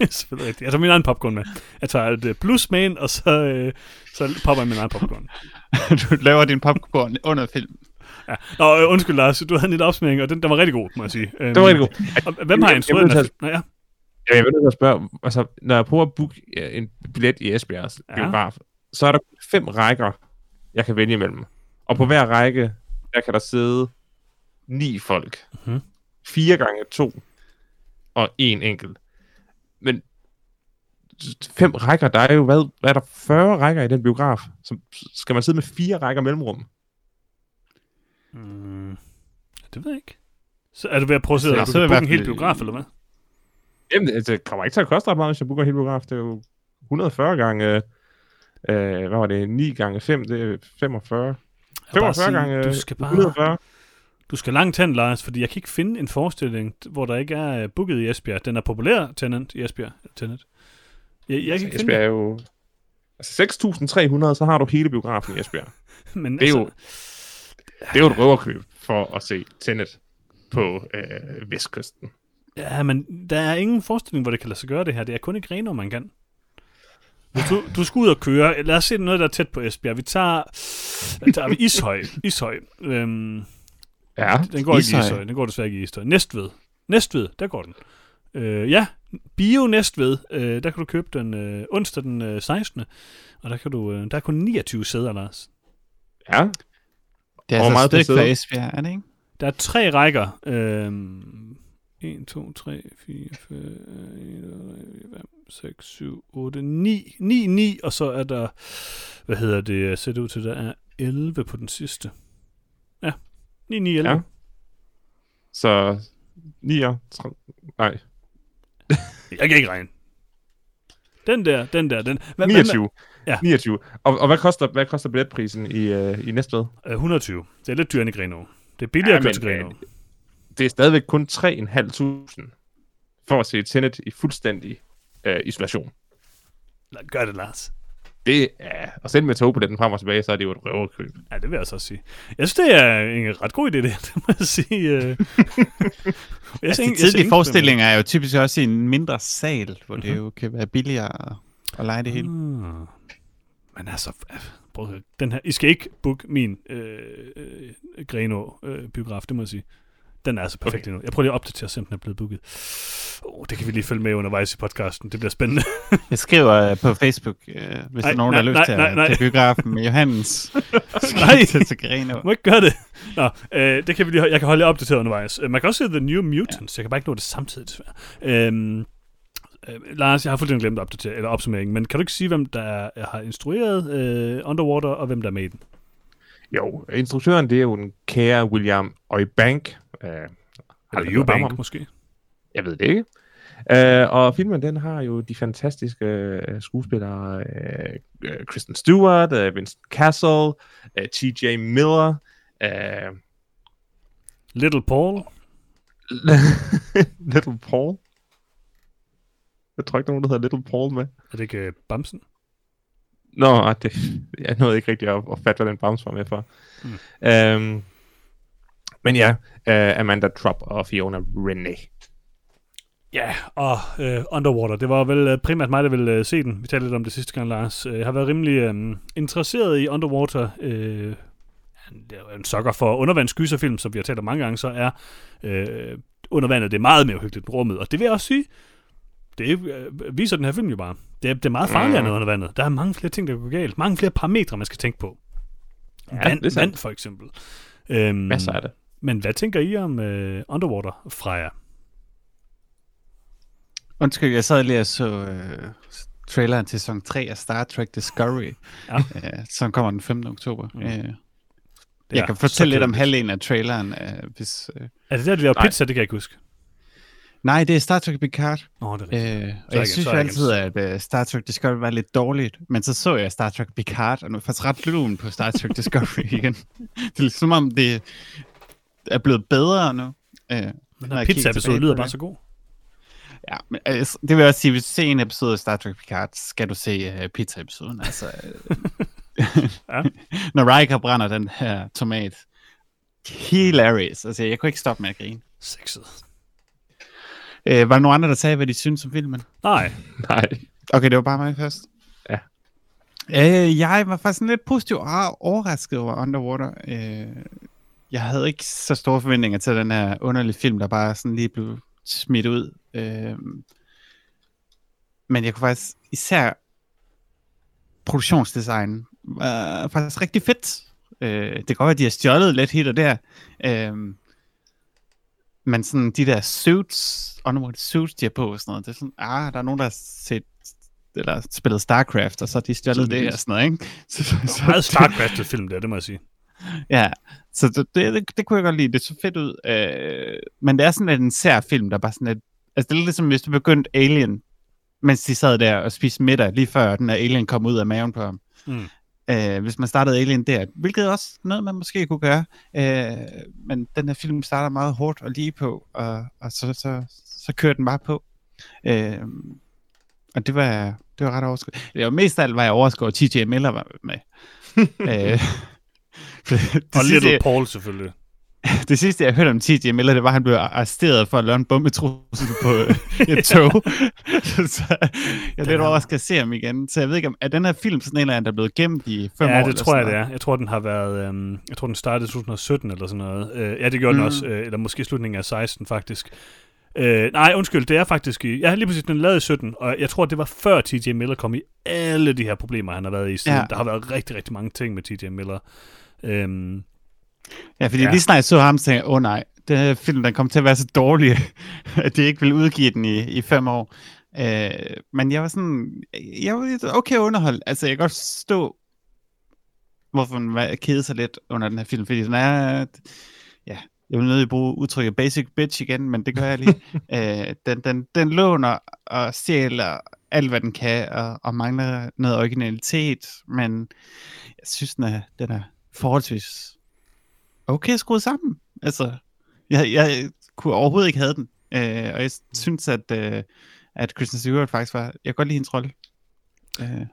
Selvfølgelig rigtigt. Jeg tager min egen popcorn med. Jeg tager et øh, plus med ind, og så, øh, så popper jeg min egen popcorn. *laughs* du laver din popcorn under film. Ja. Nå, øh, undskyld Lars, du havde en lille opsmæring, og den, den var rigtig god, må jeg sige. Øhm, Det var rigtig godt. Og hvem har instrueret den? Nå, ja. Ja, jeg vil nødt spørge, altså, når jeg prøver at booke ja, en billet i Esbjergs Ja. biograf, så er der fem rækker, jeg kan vælge imellem. Og på hver række, der kan der sidde ni folk. Mhm. Fire gange to, og en enkelt. Men fem rækker, der er jo, hvad, hvad er der, 40 rækker i den biograf? Så skal man sidde med fire rækker mellemrum? Mm, det ved jeg ikke. Så er du ved at prøve at sidde Så- og er booke en hel biograf, eller hvad? Jamen, altså, det kommer ikke til at koste ret meget, hvis jeg booker en hel biograf. Det er jo 140 gange, øh, hvad var det, 9 gange 5, det er 45. Jeg vil bare 45 gange du skal bare, 140. Du skal langt hen, Lars, fordi jeg kan ikke finde en forestilling, hvor der ikke er uh, booket i Esbjerg. Den er populær, Tenant, i Esbjerg. Tenant. Jeg, jeg kan ikke finde Esbjerg er jo... Altså 6.300, så har du hele biografen i Esbjerg. det, *laughs* men Det er jo, altså, det er jo et røverkøb for at se Tenet på øh, Vestkysten. Ja, men der er ingen forestilling, hvor det kan lade sig gøre det her. Det er kun i Grenaa, man kan. Hvis du, du skal ud og køre, lad os se noget, der er tæt på Esbjerg. Vi tager, tager vi? Ishøj. Ishøj. Øhm, Ja, den går ikke i Ishøj. Ishøj. Den går desværre ikke i Ishøj. Næstved. Næstved, der går den. Øh, ja, Bio Næstved. Øh, der kan du købe den øh, onsdag den øh, 16. Og der, kan du, øh, der er kun 29 sæder, Lars. ja. Det er Hvor altså meget stykke fra? Esbjerg, er det ikke? Der er tre rækker. Øhm, 1, 2, 3, 4, 5, 6, 7, 8, 9. 9, 9, og så er der, hvad hedder det, ser det ud til, der er 11 på den sidste. Ja, 9, 9, 11. Ja. Så 9 nej, *laughs* Jeg kan ikke regne. Den der, den der, den. Hvad, 29. Ja. 29. Og, og hvad koster, hvad koster billetprisen i, øh, i Næstved? Hvad, 120. Det er lidt dyrere end i Grenaa. Det er billigere Ja, at køre til Grenaa. Det er stadigvæk kun 3.500 for at se Tenet i fuldstændig øh, isolation. Lad- Gør det, Lars. Det er, og selv med togbilletten frem og tilbage, så er det jo et røverkøb. Ja, det vil jeg så også sige. Jeg synes, det er en ret god idé, det, *laughs* det må jeg sige. øh. jeg Altså, de tidlige forestillinger er jo typisk også i en mindre sal, hvor det Mhm. jo kan være billigere at, lege det hele. Ah. Men altså, prøv at høre. den her, I skal ikke booke min øh, øh, Greno-biograf, det må jeg sige. Den er altså perfekt okay. endnu. Jeg prøver lige at opdatere, om den er blevet booket. Oh, det kan vi lige følge med undervejs i podcasten. Det bliver spændende. *laughs* Jeg skriver øh, på Facebook, øh, hvis Nej, der er nogen, der har nej, lyst til nej, at nej. til biografen med Johannes. *laughs* Nej. til, må ikke gøre det. Nå, øh, det kan vi lige, jeg kan holde jer opdateret undervejs. Øh, Man kan også se The New Mutants. Ja. Jeg kan bare ikke nå det samtidig, desværre. Øhm, øh, Lars, jeg har fuldstændig glemt at opdatere, eller opsummeringen, men kan du ikke sige, hvem der er, har instrueret øh, Underwater, og hvem der er med i den? Jo, instruktøren det er jo den kære William Eubank. Øh, Eller Eubank, måske? Jeg ved det ikke. Øh, og filmen den har jo de fantastiske øh, skuespillere øh, øh, Kristen Stewart, øh, Vincent Castle, øh, T.J. Miller, øh, Little Paul. *laughs* Little Paul. Jeg tror ikke, nogen, der hedder Little Paul med. Er det ikke øh, Bamsen? Nå, ej, det, jeg nåede ikke rigtig at, at fatte, hvad den bams var med for. Mm. Øhm, men ja, uh, Amanda Trupp og Fiona Renee. Ja, og øh, Underwater, det var vel øh, primært mig, der ville øh, se den. Vi talte lidt om det sidste gang, Lars. Øh, Jeg har været rimelig øh, interesseret i Underwater. Øh, det er en sokker for undervandsgyserfilm, som vi har talt om mange gange, så er øh, under vandet, det er meget mere uhyggeligt end rummet. Og det vil jeg også sige, det øh, viser den her film jo bare. Det er, det er meget farligere Mm. mm. under vandet. Der er mange flere ting, der kan gå galt. Mange flere parametre, man skal tænke på. Ja, vand, det er vand for eksempel. Øhm, Masser af det. Men hvad tænker I om øh, Underwater, Freja? Undskyld, jeg sad lige og så øh, traileren til sæson 3 af Star Trek Discovery, Ja. *laughs* øh, som kommer den 15. oktober. Mm. Øh, Det jeg kan fortælle lidt om halvdelen af traileren, øh, hvis... Øh, Er det der, de laver Nej. pizza? Det kan jeg ikke huske. Nej, det er Star Trek Picard. Oh, det er rigtigt. Øh, og jeg jeg synes jo altid, at uh, Star Trek Discovery var lidt dårligt, men så så jeg Star Trek Picard, og nu er jeg faktisk ret lun på Star Trek *laughs* Discovery igen. det er ligesom som om, det er blevet bedre nu. Øh, Den jeg kigger pizza-episode lyder bare så god. Ja, men altså, det vil jeg også sige, hvis du ser en episode af Star Trek Picard, skal du se uh, pizza-episoden. Altså, *laughs* Ja. *laughs* Når Riker brænder den her tomat. Hilarious. Altså, jeg kunne ikke stoppe med at grine. Sexet. Øh, var der nogen andre, der sagde, hvad de synes om filmen? Nej, Nej. Okay, det var bare mig først. Ja. Øh, jeg var faktisk lidt positiv og overrasket over Underwater. Øh, jeg havde ikke så store forventninger til den her underlige film, der bare sådan lige blev smidt ud. Øh, men jeg kunne faktisk især produktionsdesign var faktisk rigtig fedt. Øh, det kan godt være, at de har stjålet lidt hit og der. Øh, men sådan de der suits, underwater suits, de har på og sådan noget, det er sådan, ah, der er nogen, der har set eller spillet StarCraft, og så har de stjålet det og sådan noget, ikke? *laughs* Så, så, meget startcraftet film der, det må jeg sige. Ja, så det, det, det, det kunne jeg godt lide. Det så fedt ud. Øh, men det er sådan lidt en sær film, der bare sådan lidt... Altså, det er lidt ligesom, hvis du begyndte Alien, mens de sad der og spiste middag, lige før den her Alien kom ud af maven på ham. Mm. Øh, hvis man startede Alien der, hvilket også noget, man måske kunne gøre. Øh, men den her film starter meget hårdt og lige på, og, og så, så, så kører den bare på. Øh, og det var, det var ret overskuddet. Det var mest af alt, var jeg overskuddet, at TJ Miller var med. *laughs* øh, *laughs* det, Og Little jeg, Paul selvfølgelig. *laughs* det sidste, jeg hørte om TJ Miller, det var, at han blev arresteret for at lave en bombetrussel på øh, *laughs* et tog. *laughs* så jeg er lidt er- overrasket at se ham igen. Så jeg ved ikke, om er den her film sådan en eller anden, der er blevet gemt i fem år? Ja, det tror jeg, det er. Jeg tror, den har været... Øhm, jeg tror, den startede i 2017 eller sådan noget. Øh, ja, det gjorde mm. den også. Øh, eller måske slutningen af 16, faktisk. Øh, nej, undskyld, det er faktisk i... Ja, lige præcis, den lavet i 17, og jeg tror, det var før TJ Miller kom i alle de her problemer, han har været i siden. Ja. Der har været rigtig, rigtig mange ting med TJ Miller. Øhm, Ja, fordi Ja. lige snart jeg så ham, så tænkte jeg, åh oh, nej, den her film, den kom til at være så dårlig, *laughs* at de ikke ville udgive den i, i fem år. Øh, men jeg var sådan, jeg var okay underholdt. Altså, jeg kan godt forstå, hvorfor man kede sig lidt under den her film, fordi den er, ja, jeg vil nødig bruge udtrykket basic bitch igen, men det gør jeg lige. *laughs* øh, den, den, den låner og stjæler alt, hvad den kan, og, og mangler noget originalitet, men jeg synes, den er, den er forholdsvis okay skruet sammen. Altså, jeg, jeg kunne overhovedet ikke have den. Øh, og jeg synes, at, øh, at Kristen Stewart faktisk var... Jeg kan godt lide hendes rolle. Øh,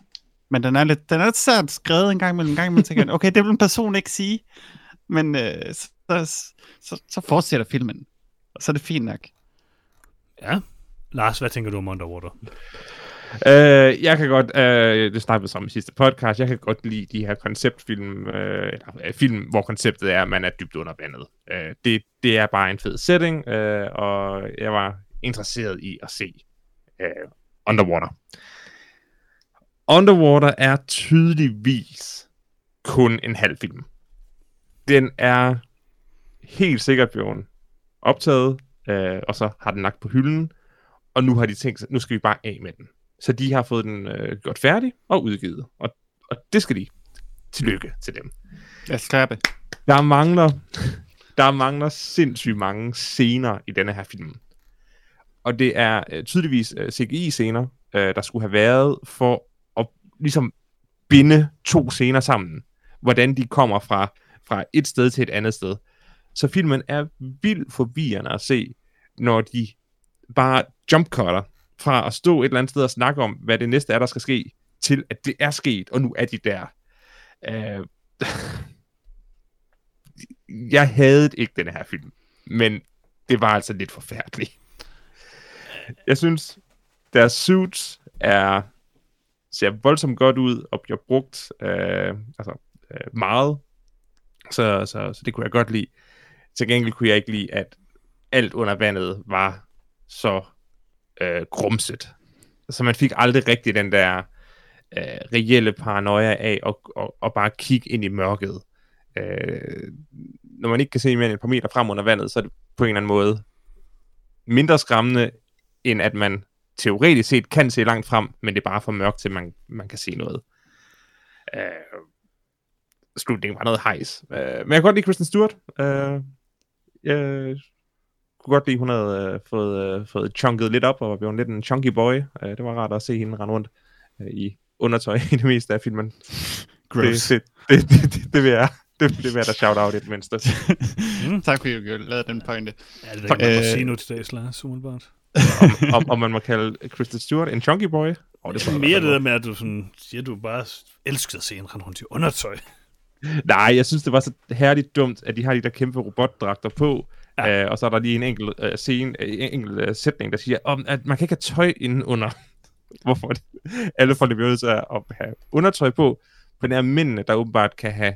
men den er lidt, den er lidt sært skrevet en gang imellem. En gang imellem tænker okay, det vil en person ikke sige. Men øh, så, så, så fortsætter filmen. Og så er det fint nok. ja. Lars, hvad tænker du om Underwater? Øh, jeg kan godt, øh, det snakkede vi om i sidste podcast, jeg kan godt lide de her konceptfilm, øh, eller øh, film, hvor konceptet er, at man er dybt under vandet. Øh, det, det er bare en fed setting, øh, og jeg var interesseret i at se øh, Underwater. Underwater er tydeligvis kun en halv film. Den er helt sikkert blevet optaget, øh, og så har den lagt på hylden, og nu har de tænkt sig, nu skal vi bare af med den. Så de har fået den øh, gjort færdig og udgivet, og, og det skal de. Tillykke til dem. Jeg skal klappe. Der mangler, der mangler sindssygt mange scener i denne her film. Og det er øh, tydeligvis øh, CGI-scener, øh, der skulle have været for at ligesom binde to scener sammen. Hvordan de kommer fra, fra et sted til et andet sted. Så filmen er vildt forvirrende at se, når de bare jumpcutter fra at stå et eller andet sted og snakke om, hvad det næste er, der skal ske, til at det er sket, og nu er de der. Øh, *laughs* jeg havde ikke den her film, men det var altså lidt forfærdeligt. Jeg synes, deres suits er ser voldsomt godt ud og bliver brugt øh, altså, øh, meget. Så, så, så det kunne jeg godt lide. Til gengæld kunne jeg ikke lide, at alt under vandet var så øh, grumset. Så man fik aldrig rigtig den der øh, reelle paranoia af at, og, og bare kigge ind i mørket. Øh, når man ikke kan se mere end et par meter frem under vandet, så er det på en eller anden måde mindre skræmmende, end at man teoretisk set kan se langt frem, men det er bare for mørkt til, man, man kan se noget. Øh, slutningen var noget hejs. Øh, men jeg kan godt lide Kristen Stewart. Øh, jeg kunne godt lide, hun havde øh, fået, øh, fået chunket lidt op, og var blevet lidt en chunky boy. Øh, det var rart at se hende rende rundt øh, i undertøj *laughs* i det meste af filmen. Gross. Det, det, det, det, det, det vil jeg det, det vil jeg da shout out i det mindste. *laughs* Mm. tak fordi du lavede den pointe. Ja, det er ikke, man Øh, sige nu til dags, Lars, umiddelbart. om, om, om, man må kalde Kristen Stewart en chunky boy. Oh, Det er mere det der med, at du sådan, siger, du bare elskede at se en rende rundt i undertøj. *laughs* Nej, jeg synes, det var så herligt dumt, at de har de der kæmpe robotdragter på, Ja. øh, og så er der lige en enkelt uh, scene, uh, en enkelt uh, sætning, der siger, om, at man kan ikke have tøj inden under. *laughs* Hvorfor det? Alle folk bliver nødt til at have undertøj på, men det er mændene, der åbenbart kan have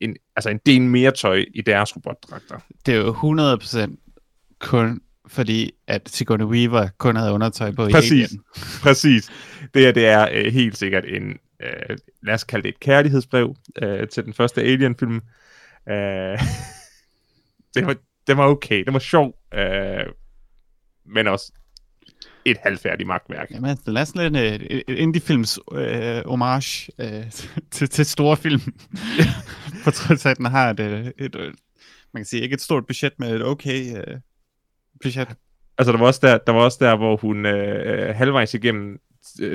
en, altså en del mere tøj i deres robotdragter. Det er jo 100% kun fordi, at Sigourney Weaver kun havde undertøj på i Præcis. Alien. *laughs* Præcis. Det her, det er øh, helt sikkert en, øh, lad os kalde det et kærlighedsbrev øh, til den første Alien-film. Øh, *laughs* det, var, det var okay, det var sjov, øh, men også et halvfærdigt magtværk. Jamen, det er sådan et, et indie-films øh, homage øh, *laughs* til, til store film. *laughs* på trods af, at den har et, øh, et, øh, man kan sige, ikke et stort budget, men et okay øh, budget. Altså, der var også der, der, var også der hvor hun øh, halvvejs igennem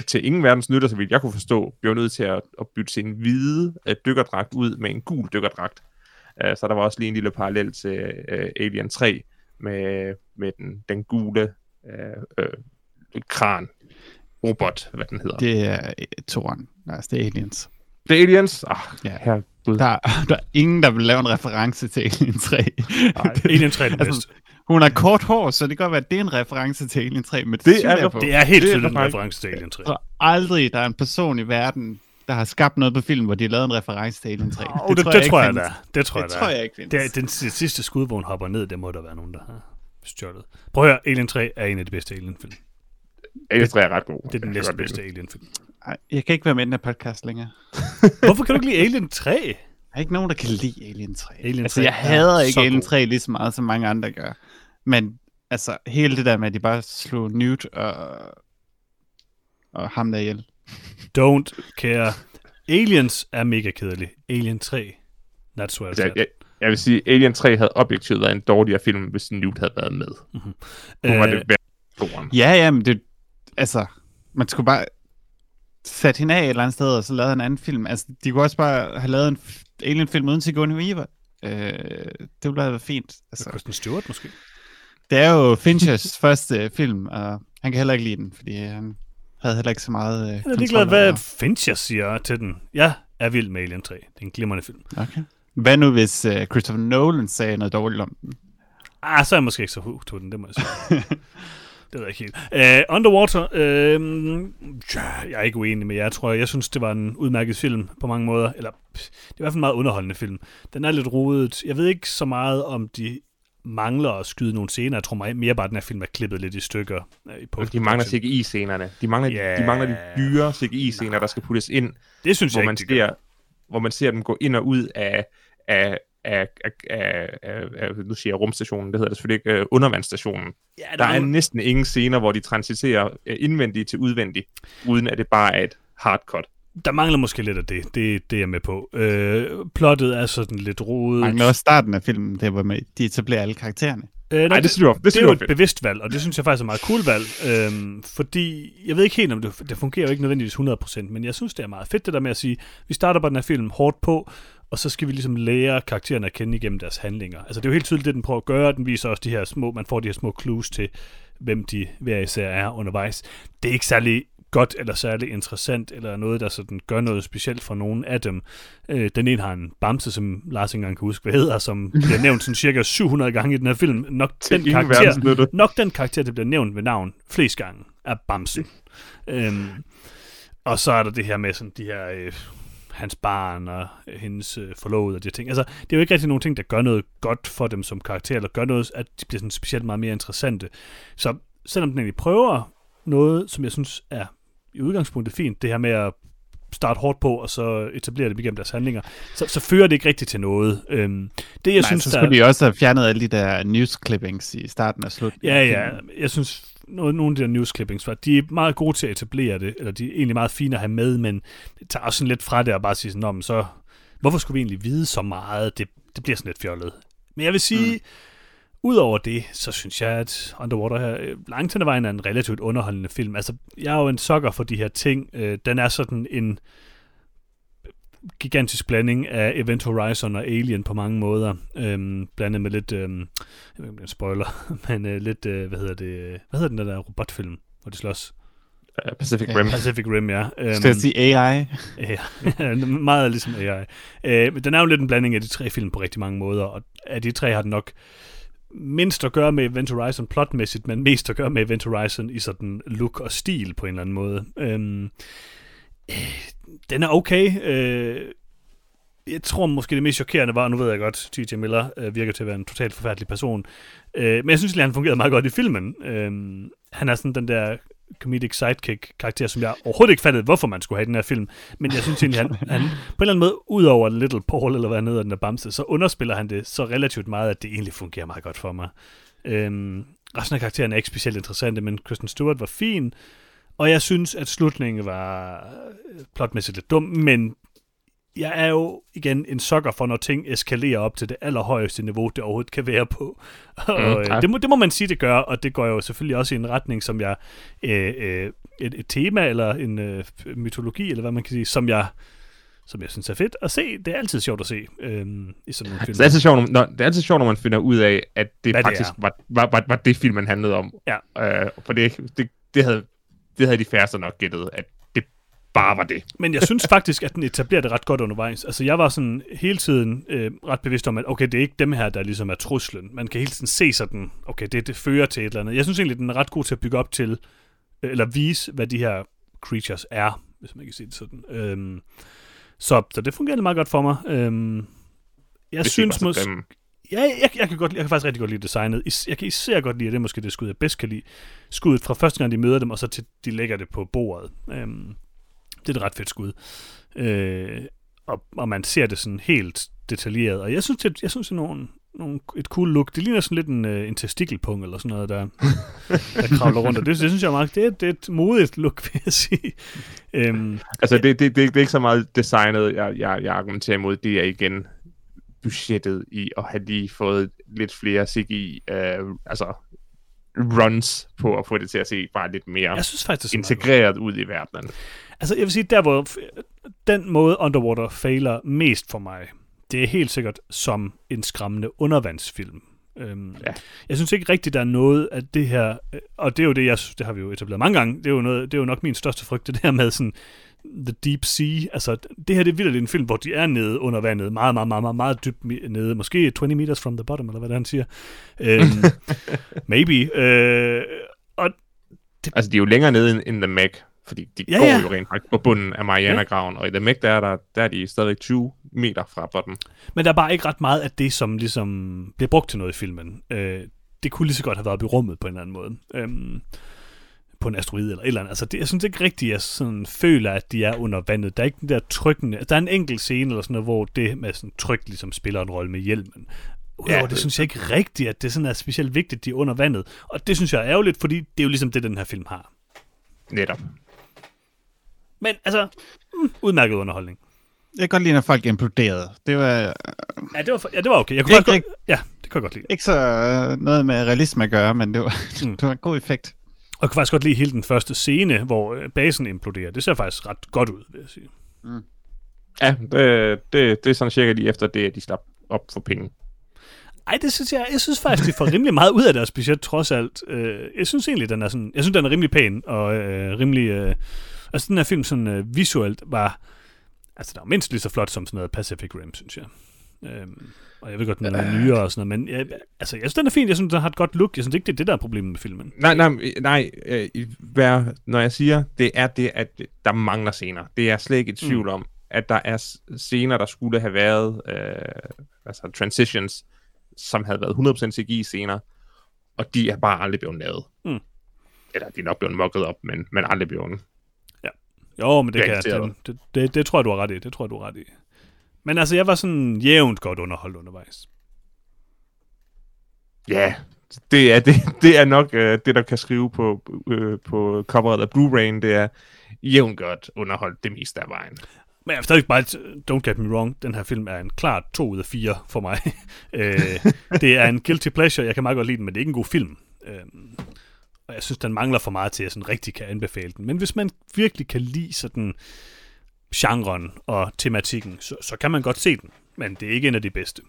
til ingen verdens nytter, så vidt jeg kunne forstå, blev nødt til at, at bytte sin hvide øh, dykkerdragt ud med en gul dykkerdragt. Øh, så der var også lige en lille parallel til øh, Alien 3 med, med den, den gule øh, øh, kran robot, hvad den hedder. Det, er øh, toren. Altså, det er Aliens. det er Aliens? Ah, Ja. ja. her Gud. Der, *laughs* der er ingen, der vil lave en reference til Alien 3. Nej, *laughs* Alien 3 er den Altså. Hun har kort hår, så det kan godt være, at det er en reference til Alien 3, men det, Det er- på. Det er helt tydeligt en reference til Alien 3. Jeg tror aldrig, der er en person i verden, der har skabt noget på film, hvor de har lavet en reference til Alien 3. Oh, det, det, det tror jeg, ikke der. findes. Det tror jeg, Det der. tror jeg ikke findes. Det den si- sidste skud, hvor hun hopper ned, det må der være nogen, der har stjålet. Prøv at høre, Alien 3 er en af de bedste Alien-film. Alien 3 er ret god. Det er den Jeg kan næste godt lide bedste Alien-film. Jeg kan ikke være med i den her podcast længere. *laughs* Hvorfor kan du ikke lide Alien 3? Der er ikke nogen, der kan lide Alien 3. Alien altså, 3 jeg er hader ikke Alien god. 3 lige så meget, som mange andre gør. Men altså, hele det der med, at de bare slog Newt og, og ham der ihjel. Don't care. Aliens er mega kedelig. Alien 3, that's where it's Altså, jeg, jeg, jeg vil sige, Alien 3 havde objektivt været en dårligere film, hvis Newt havde været med. Nu var Øh, det værd. Ja, ja, men det, altså, man skulle bare sætte hende af et eller andet sted, og så lave en anden film. Altså, de kunne også bare have lavet en Alien-film uden Sigourney Weaver. Øh, det ville have været fint. Altså, Kristen Stewart måske? det er jo Finchers *laughs* første film, og han kan heller ikke lide den, fordi han havde heller ikke så meget øh, Jeg er ligeglad, hvad Fincher siger til den. Jeg er vild med Alien 3. Det er en glimrende film. Okay. Hvad nu, hvis uh, Christopher Nolan sagde noget dårligt om den? Ah, så er jeg måske ikke så hooked på den, det må jeg sige. *laughs* det ved jeg ikke helt. Uh, Underwater, uh, ja, jeg er ikke uenig med jer, tror jeg. Jeg synes, det var en udmærket film på mange måder. Eller, det er i hvert fald en meget underholdende film. Den er lidt rodet. Jeg ved ikke så meget, om de mangler at skyde nogle scener. Jeg tror meget mere bare, at den her film er klippet lidt i stykker. Uh, i De mangler CGI-scenerne. De mangler, Ja. de mangler de dyre CGI-scener, der skal puttes ind, Det synes hvor jeg man, ikke, ser, hvor man ser dem gå ind og ud af, af, af, af, af, af, af nu siger jeg rumstationen, det hedder det selvfølgelig ikke, uh, undervandsstationen. Ja, Der er mangler- næsten ingen scener, hvor de transiterer uh, indvendigt til udvendigt, uden at det bare er et hardcut. Der mangler måske lidt af det. Det, det er jeg med på. Øh, plottet er sådan lidt rodet. Mangler også starten af filmen, der hvor med, de etablerer alle karaktererne. Øh, Nej, det synes jeg det det synes er jo et bevidst valg, og det synes jeg faktisk er et meget cool valg, øhm, fordi jeg ved ikke helt, om det, det fungerer jo ikke nødvendigvis 100%, men jeg synes, det er meget fedt det der med at sige, vi starter bare den her film hårdt på, og så skal vi ligesom lære karaktererne at kende igennem deres handlinger. Altså det er jo helt tydeligt, det den prøver at gøre, den viser også de her små, man får de her små clues til, hvem de hver især er undervejs. Det er ikke særlig godt eller særlig interessant, eller noget, der sådan gør noget specielt for nogen af dem. Øh, den ene har en bamse, som Lars ikke engang kan huske, hvad hedder, som bliver nævnt sådan cirka 700 gange i den her film. Nok den karakter, nok den karakter, der bliver nævnt ved navn flest gange, er Bamsen. øhm, og så er der det her med sådan de her øh, hans barn og hendes øh, forlovede og de ting. Altså, det er jo ikke rigtig nogen ting, der gør noget godt for dem som karakter, eller gør noget, at de bliver sådan specielt meget mere interessante. Så selvom den egentlig prøver noget, som jeg synes er i udgangspunktet fint, det her med at starte hårdt på, og så etablere det igennem deres handlinger, så, så fører det ikke rigtigt til noget. Øhm, det, jeg Nej, synes, så der, skulle de også have fjernet alle de der news clippings i starten og slutningen. Ja, ja. Jeg synes, nogle, nogle af de der news clippings, de er meget gode til at etablere det, eller de er egentlig meget fine at have med, men det tager også sådan lidt fra det at bare sige sådan, "Nå, men så hvorfor skulle vi egentlig vide så meget? Det, det bliver sådan lidt fjollet. Men jeg vil sige, mm. Udover det, så synes jeg, at Underwater her øh, langt hen ad vejen er en relativt underholdende film. Altså, jeg er jo en sokker for de her ting. Øh, den er sådan en gigantisk blanding af Event Horizon og Alien på mange måder. Øhm, blandet med lidt, øhm, jeg ved ikke om det er en spoiler, *laughs* men øh, lidt, øh, hvad hedder det, hvad hedder den der, der robotfilm, hvor de slås? Uh, Pacific Rim. Pacific Rim, ja. Øhm, Skal jeg sige AI? *laughs* Ja, *laughs* meget ligesom AI. Øh, men den er jo lidt en blanding af de tre film på rigtig mange måder, og af de tre har den nok mindst at gøre med Event Horizon plotmæssigt, men mest at gøre med Event Horizon i sådan look og stil på en eller anden måde. Øhm, øh, den er okay. Øh, jeg tror måske det mest chokerende var, nu ved jeg godt, T.J. Miller øh, virker til at være en totalt forfærdelig person, øh, men jeg synes, at han fungerede meget godt i filmen. Øh, han er sådan den der comedic sidekick-karakter, som jeg overhovedet ikke fattede, hvorfor man skulle have i den her film. Men jeg synes egentlig, han, *laughs* han på en eller anden måde, ud over Little Paul, eller hvad han hedder, den der bamse, så underspiller han det så relativt meget, at det egentlig fungerer meget godt for mig. Øhm, resten af karakteren er ikke specielt interessante, men Kristen Stewart var fin, og jeg synes, at slutningen var øh, plotmæssigt lidt dum, men jeg er jo igen en sokker for, når ting eskalerer op til det allerhøjeste niveau, det overhovedet kan være på. *laughs* Og Mm, øh, det, må, det må man sige, det gør, og det går jo selvfølgelig også i en retning, som jeg... Øh, øh, et, et tema eller en øh, mytologi, eller hvad man kan sige, som jeg som jeg synes er fedt at se. Det er altid sjovt at se øh, i sådan nogle film. Det er, altid sjovt, når, det er altid sjovt, når man finder ud af, at det Hvad det faktisk er. var, var, var, var det, filmen handlede om. Ja. Øh, for det, det, det, havde, det havde de færreste nok gættet, at det bare var det. Men jeg synes faktisk, at den etablerer det ret godt undervejs. Altså, jeg var sådan hele tiden øh, ret bevidst om, at okay, det er ikke dem her, der ligesom er truslen. Man kan hele tiden se sådan, okay, det, det fører til et eller andet. Jeg synes egentlig, den er ret god til at bygge op til, øh, eller vise, hvad de her creatures er, hvis man kan sige det sådan. Øhm, så, så det fungerer meget godt for mig. Øhm, jeg Hvis synes måske... Ja, jeg, jeg, kan godt, jeg kan faktisk rigtig godt lide designet. Is- Jeg kan især godt lide, at det er måske det skud, jeg bedst kan lide. Skuddet fra første gang, de møder dem, og så til de lægger det på bordet. Øhm, det er et ret fedt skud. Øh, og, og man ser det sådan helt detaljeret. Og jeg synes, det, jeg synes, det er nogle, nogle, et cool look. Det ligner sådan lidt en, øh, en testikelpung eller sådan noget, der, *laughs* der kravler rundt. Og det, det synes jeg er meget, det er, det er et modigt look, vil jeg sige. Øhm, Altså, det, det, det, det er ikke så meget designet, jeg, jeg, jeg argumenterer imod. Det er igen budgettet i at have lige fået lidt flere CGI, øh, altså runs på at få det til at se bare lidt mere jeg synes faktisk, er integreret ud i verdenen. Altså, jeg vil sige, der hvor den måde Underwater fejler mest for mig, det er helt sikkert som en skræmmende undervandsfilm. Øhm, Ja. Jeg synes ikke rigtigt, der er noget af det her, øh, og det er jo det, jeg, det har vi jo etableret mange gange, det er jo, noget, det er jo nok min største frygt, det der med sådan, The Deep Sea, altså det her det er vildt en film, hvor de er nede under vandet, meget, meget, meget, meget, meget dybt nede, måske 20 meters from the bottom, eller hvad det er, han siger. Øhm, *laughs* maybe. Øh, og Altså, de er jo længere nede end, end The Meg, fordi de Ja, ja, går ja. jo rent faktisk på bunden af Mariana-graven, og i Meg, der er, der, der er de stadigvæk 20 meter fra bottom. Men der er bare ikke ret meget af det, som ligesom bliver brugt til noget i filmen. Øh, det kunne lige så godt have været oppe i rummet på en eller anden måde. Øhm, på en asteroide eller et eller andet. Altså, det, jeg synes ikke rigtigt, at jeg sådan føler, at de er under vandet. Der er ikke den der trykkende... Der er en enkelt scene eller sådan noget, hvor det med sådan tryk ligesom spiller en rolle med hjelmen. Udover ja, Ja, det, det det- synes jeg ikke rigtigt, at det sådan er specielt vigtigt, de er under vandet. Og det synes jeg er ærgerligt, fordi det er jo ligesom det, den her film har. Netop. Men altså, mm, udmærket underholdning. Jeg kan godt lide, når folk imploderede. Det var Ja, det var, ja, det var okay. Jeg kunne ikke godt, ja, det kunne jeg godt lide. ikke så øh, noget med realisme at gøre, men det var, *laughs* Mm. det var en god effekt. Og jeg kunne faktisk godt lide hele den første scene, hvor øh, basen imploderer. Det ser faktisk ret godt ud, vil jeg sige. Ja, det, det, det er sådan cirka lige efter det, at de slap op for penge. Ej, det synes jeg, jeg synes faktisk, de får rimelig meget ud af deres budget, trods alt. Øh, jeg synes egentlig, den er sådan, jeg synes, den er rimelig pæn, og øh, rimelig, øh, altså den her film sådan øh, visuelt var, altså der var mindst lige så flot som sådan noget Pacific Rim, synes jeg. Øhm, og jeg ved godt, den er nyere og sådan noget, men jeg, altså, jeg synes, den er fin. Jeg synes, den har et godt look. Jeg synes ikke, det er det, der er problemet med filmen. Nej, nej, nej øh, hvad, når jeg siger, det er det, at der mangler scener. Det er slet ikke i tvivl om. at der er scener, der skulle have været, øh, altså transitions, som havde været 100% CGI-scener, og de er bare aldrig blevet lavet. Mm. Eller de er nok blevet mokket op, men, men aldrig blevet. Jo, men det, kan, Garanteret. det, det, det, tror jeg, du har ret i. Det tror jeg, du har ret i. Men altså, jeg var sådan jævnt godt underholdt undervejs. Ja, det er, det, *laughs* det er nok øh, det, der kan skrive på, øh, på coveret af Blu-ray, det er jævnt godt underholdt det meste af vejen. Men jeg er stadig bare, don't get me wrong, den her film er en klart 2 ud af 4 for mig. *laughs* øh, det er en guilty pleasure, jeg kan meget godt lide den, men det er ikke en god film. Øh, og jeg synes, den mangler for meget til, at jeg sådan rigtig kan anbefale den. Men hvis man virkelig kan lide sådan genren og tematikken, så, så kan man godt se den. Men det er ikke en af de bedste.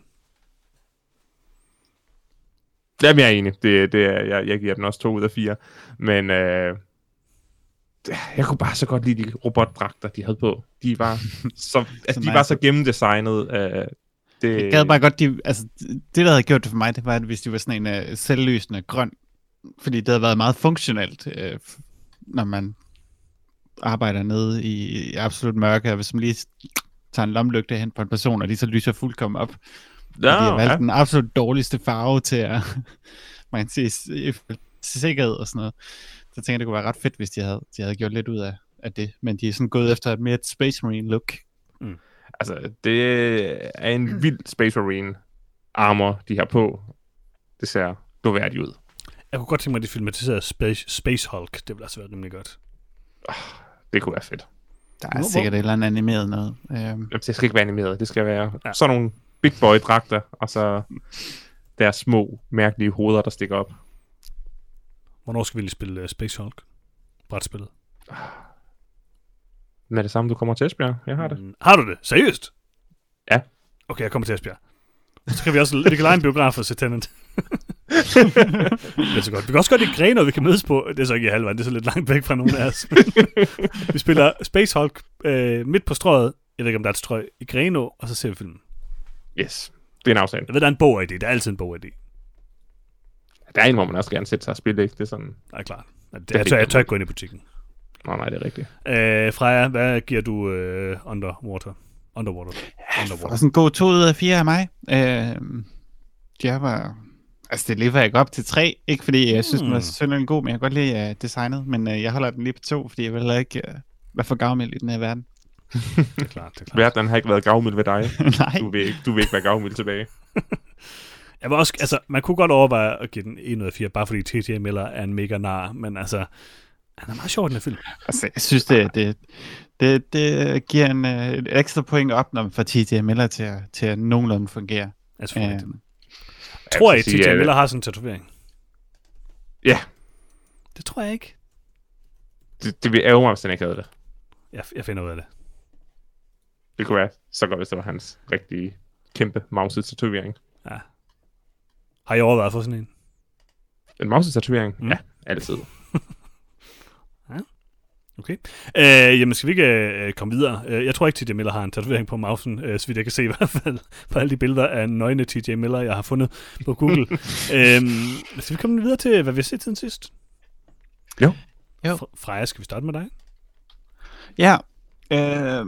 Jamen, jeg er enig. Det, det er, jeg, jeg giver den også to ud af fire. Men øh, jeg kunne bare så godt lide de robotdragter, de havde på. De var *laughs* så, altså, de var så gennemdesignet. Øh, det, Jeg gad bare godt, de, altså, det der havde gjort det for mig, det var, at hvis de var sådan en uh, selvlysende grøn, fordi det havde været meget funktionelt, uh, når man arbejder nede i, i absolut mørke, og hvis man lige tager en lomlygte hen på en person, og de så lyser fuldkommen op. ja, de har valgt ja. den absolut dårligste farve til at, *laughs* man kan sige, s- til sikkerhed og sådan noget. Så tænker jeg, det kunne være ret fedt, hvis de havde, de havde gjort lidt ud af, af det. Men de er sådan gået efter et mere et Space Marine look. Altså, det er en vild Space Marine armor, de har på. Det ser doværdigt ud. Jeg kunne godt tænke mig, at de filmatiserede Space, Space Hulk. Det ville altså være rimelig godt. Det kunne være fedt. Der er sikkert et eller andet animeret noget. Øhm, Jamen, det skal ikke være animeret. Det skal være Ja. sådan nogle big boy dragter, og så deres små, mærkelige hoveder, der stikker op. Hvornår skal vi lige spille uh, Space Hulk? Brætspillet. Med det samme, du kommer til Esbjerg. Jeg har det. Mm, Har du det? Seriøst? Ja. Okay, jeg kommer til Esbjerg. Så kan vi også vi kan lege en biograf og se Tenant. *laughs* det er så godt. Vi kan også godt i Greno, vi kan mødes på. Det er så ikke i halvvejen, det er så lidt langt væk fra nogen af os. *laughs* vi spiller Space Hulk øh, midt på strøget. Jeg ved ikke, om der er et strøg i Greno, og så ser vi filmen. Yes. Det er en aftale. Jeg ved, der er en bog i det. Der er altid en bog i det. Der er en, hvor man også gerne sætte sig og spille, ikke? Det er sådan... Det er klart. Det, Det er jeg, tør, jeg tør ikke gå ind i butikken. Nej, nej, det er rigtigt. Øh, Freja, hvad giver du øh, Underwater? Underwater. Underwater. Og sådan en god to ud af fire af mig. Øhm, jeg var... Altså, det lever jeg ikke op til tre. Ikke fordi jeg synes, den var Hmm. synderligt god, men jeg kan godt lide uh, designet. Men uh, jeg holder den lige på to, fordi jeg vil heller ikke uh, være for gavmild i den her verden. Det er klart, det er klart. Verden har ikke været gavmild ved dig. *laughs* Nej. Du vil ikke, du vil ikke være gavmild tilbage. *laughs* Jeg var også, altså, man kunne godt overveje at give den 1 ud af 4, bare fordi T.J. Miller er en mega nar, men altså, han er meget sjov i den her film. Altså, jeg synes, det, det, det, det giver en, uh, et ekstra point op, når man får TJ Miller til at, til at nogenlunde fungere. Altså, Øh, øh, tror jeg, sige, T.J. at- Miller har sådan en tatovering? Ja, Det tror jeg ikke. det, det vil ærge mig, hvis han ikke havde det. Jeg, jeg finder ud af det. Det kunne være så godt, hvis det var hans rigtige kæmpe mouse-tatovering. Ja. Har I overvejet at få sådan en? En mouse-tatovering? Mm. Ja, altid. Okay. Øh, jamen, skal vi ikke øh, komme videre? Øh, jeg tror ikke, T.J. Miller har en tatovering på mausen, øh, så vidt jeg kan se i hvert fald *laughs* på alle de billeder af nøgne T.J. Miller, jeg har fundet på Google. *laughs* øhm, skal vi komme videre til, hvad vi har set siden sidst? Jo. Jo. Fre- Freja, skal vi starte med dig? Ja. Øh,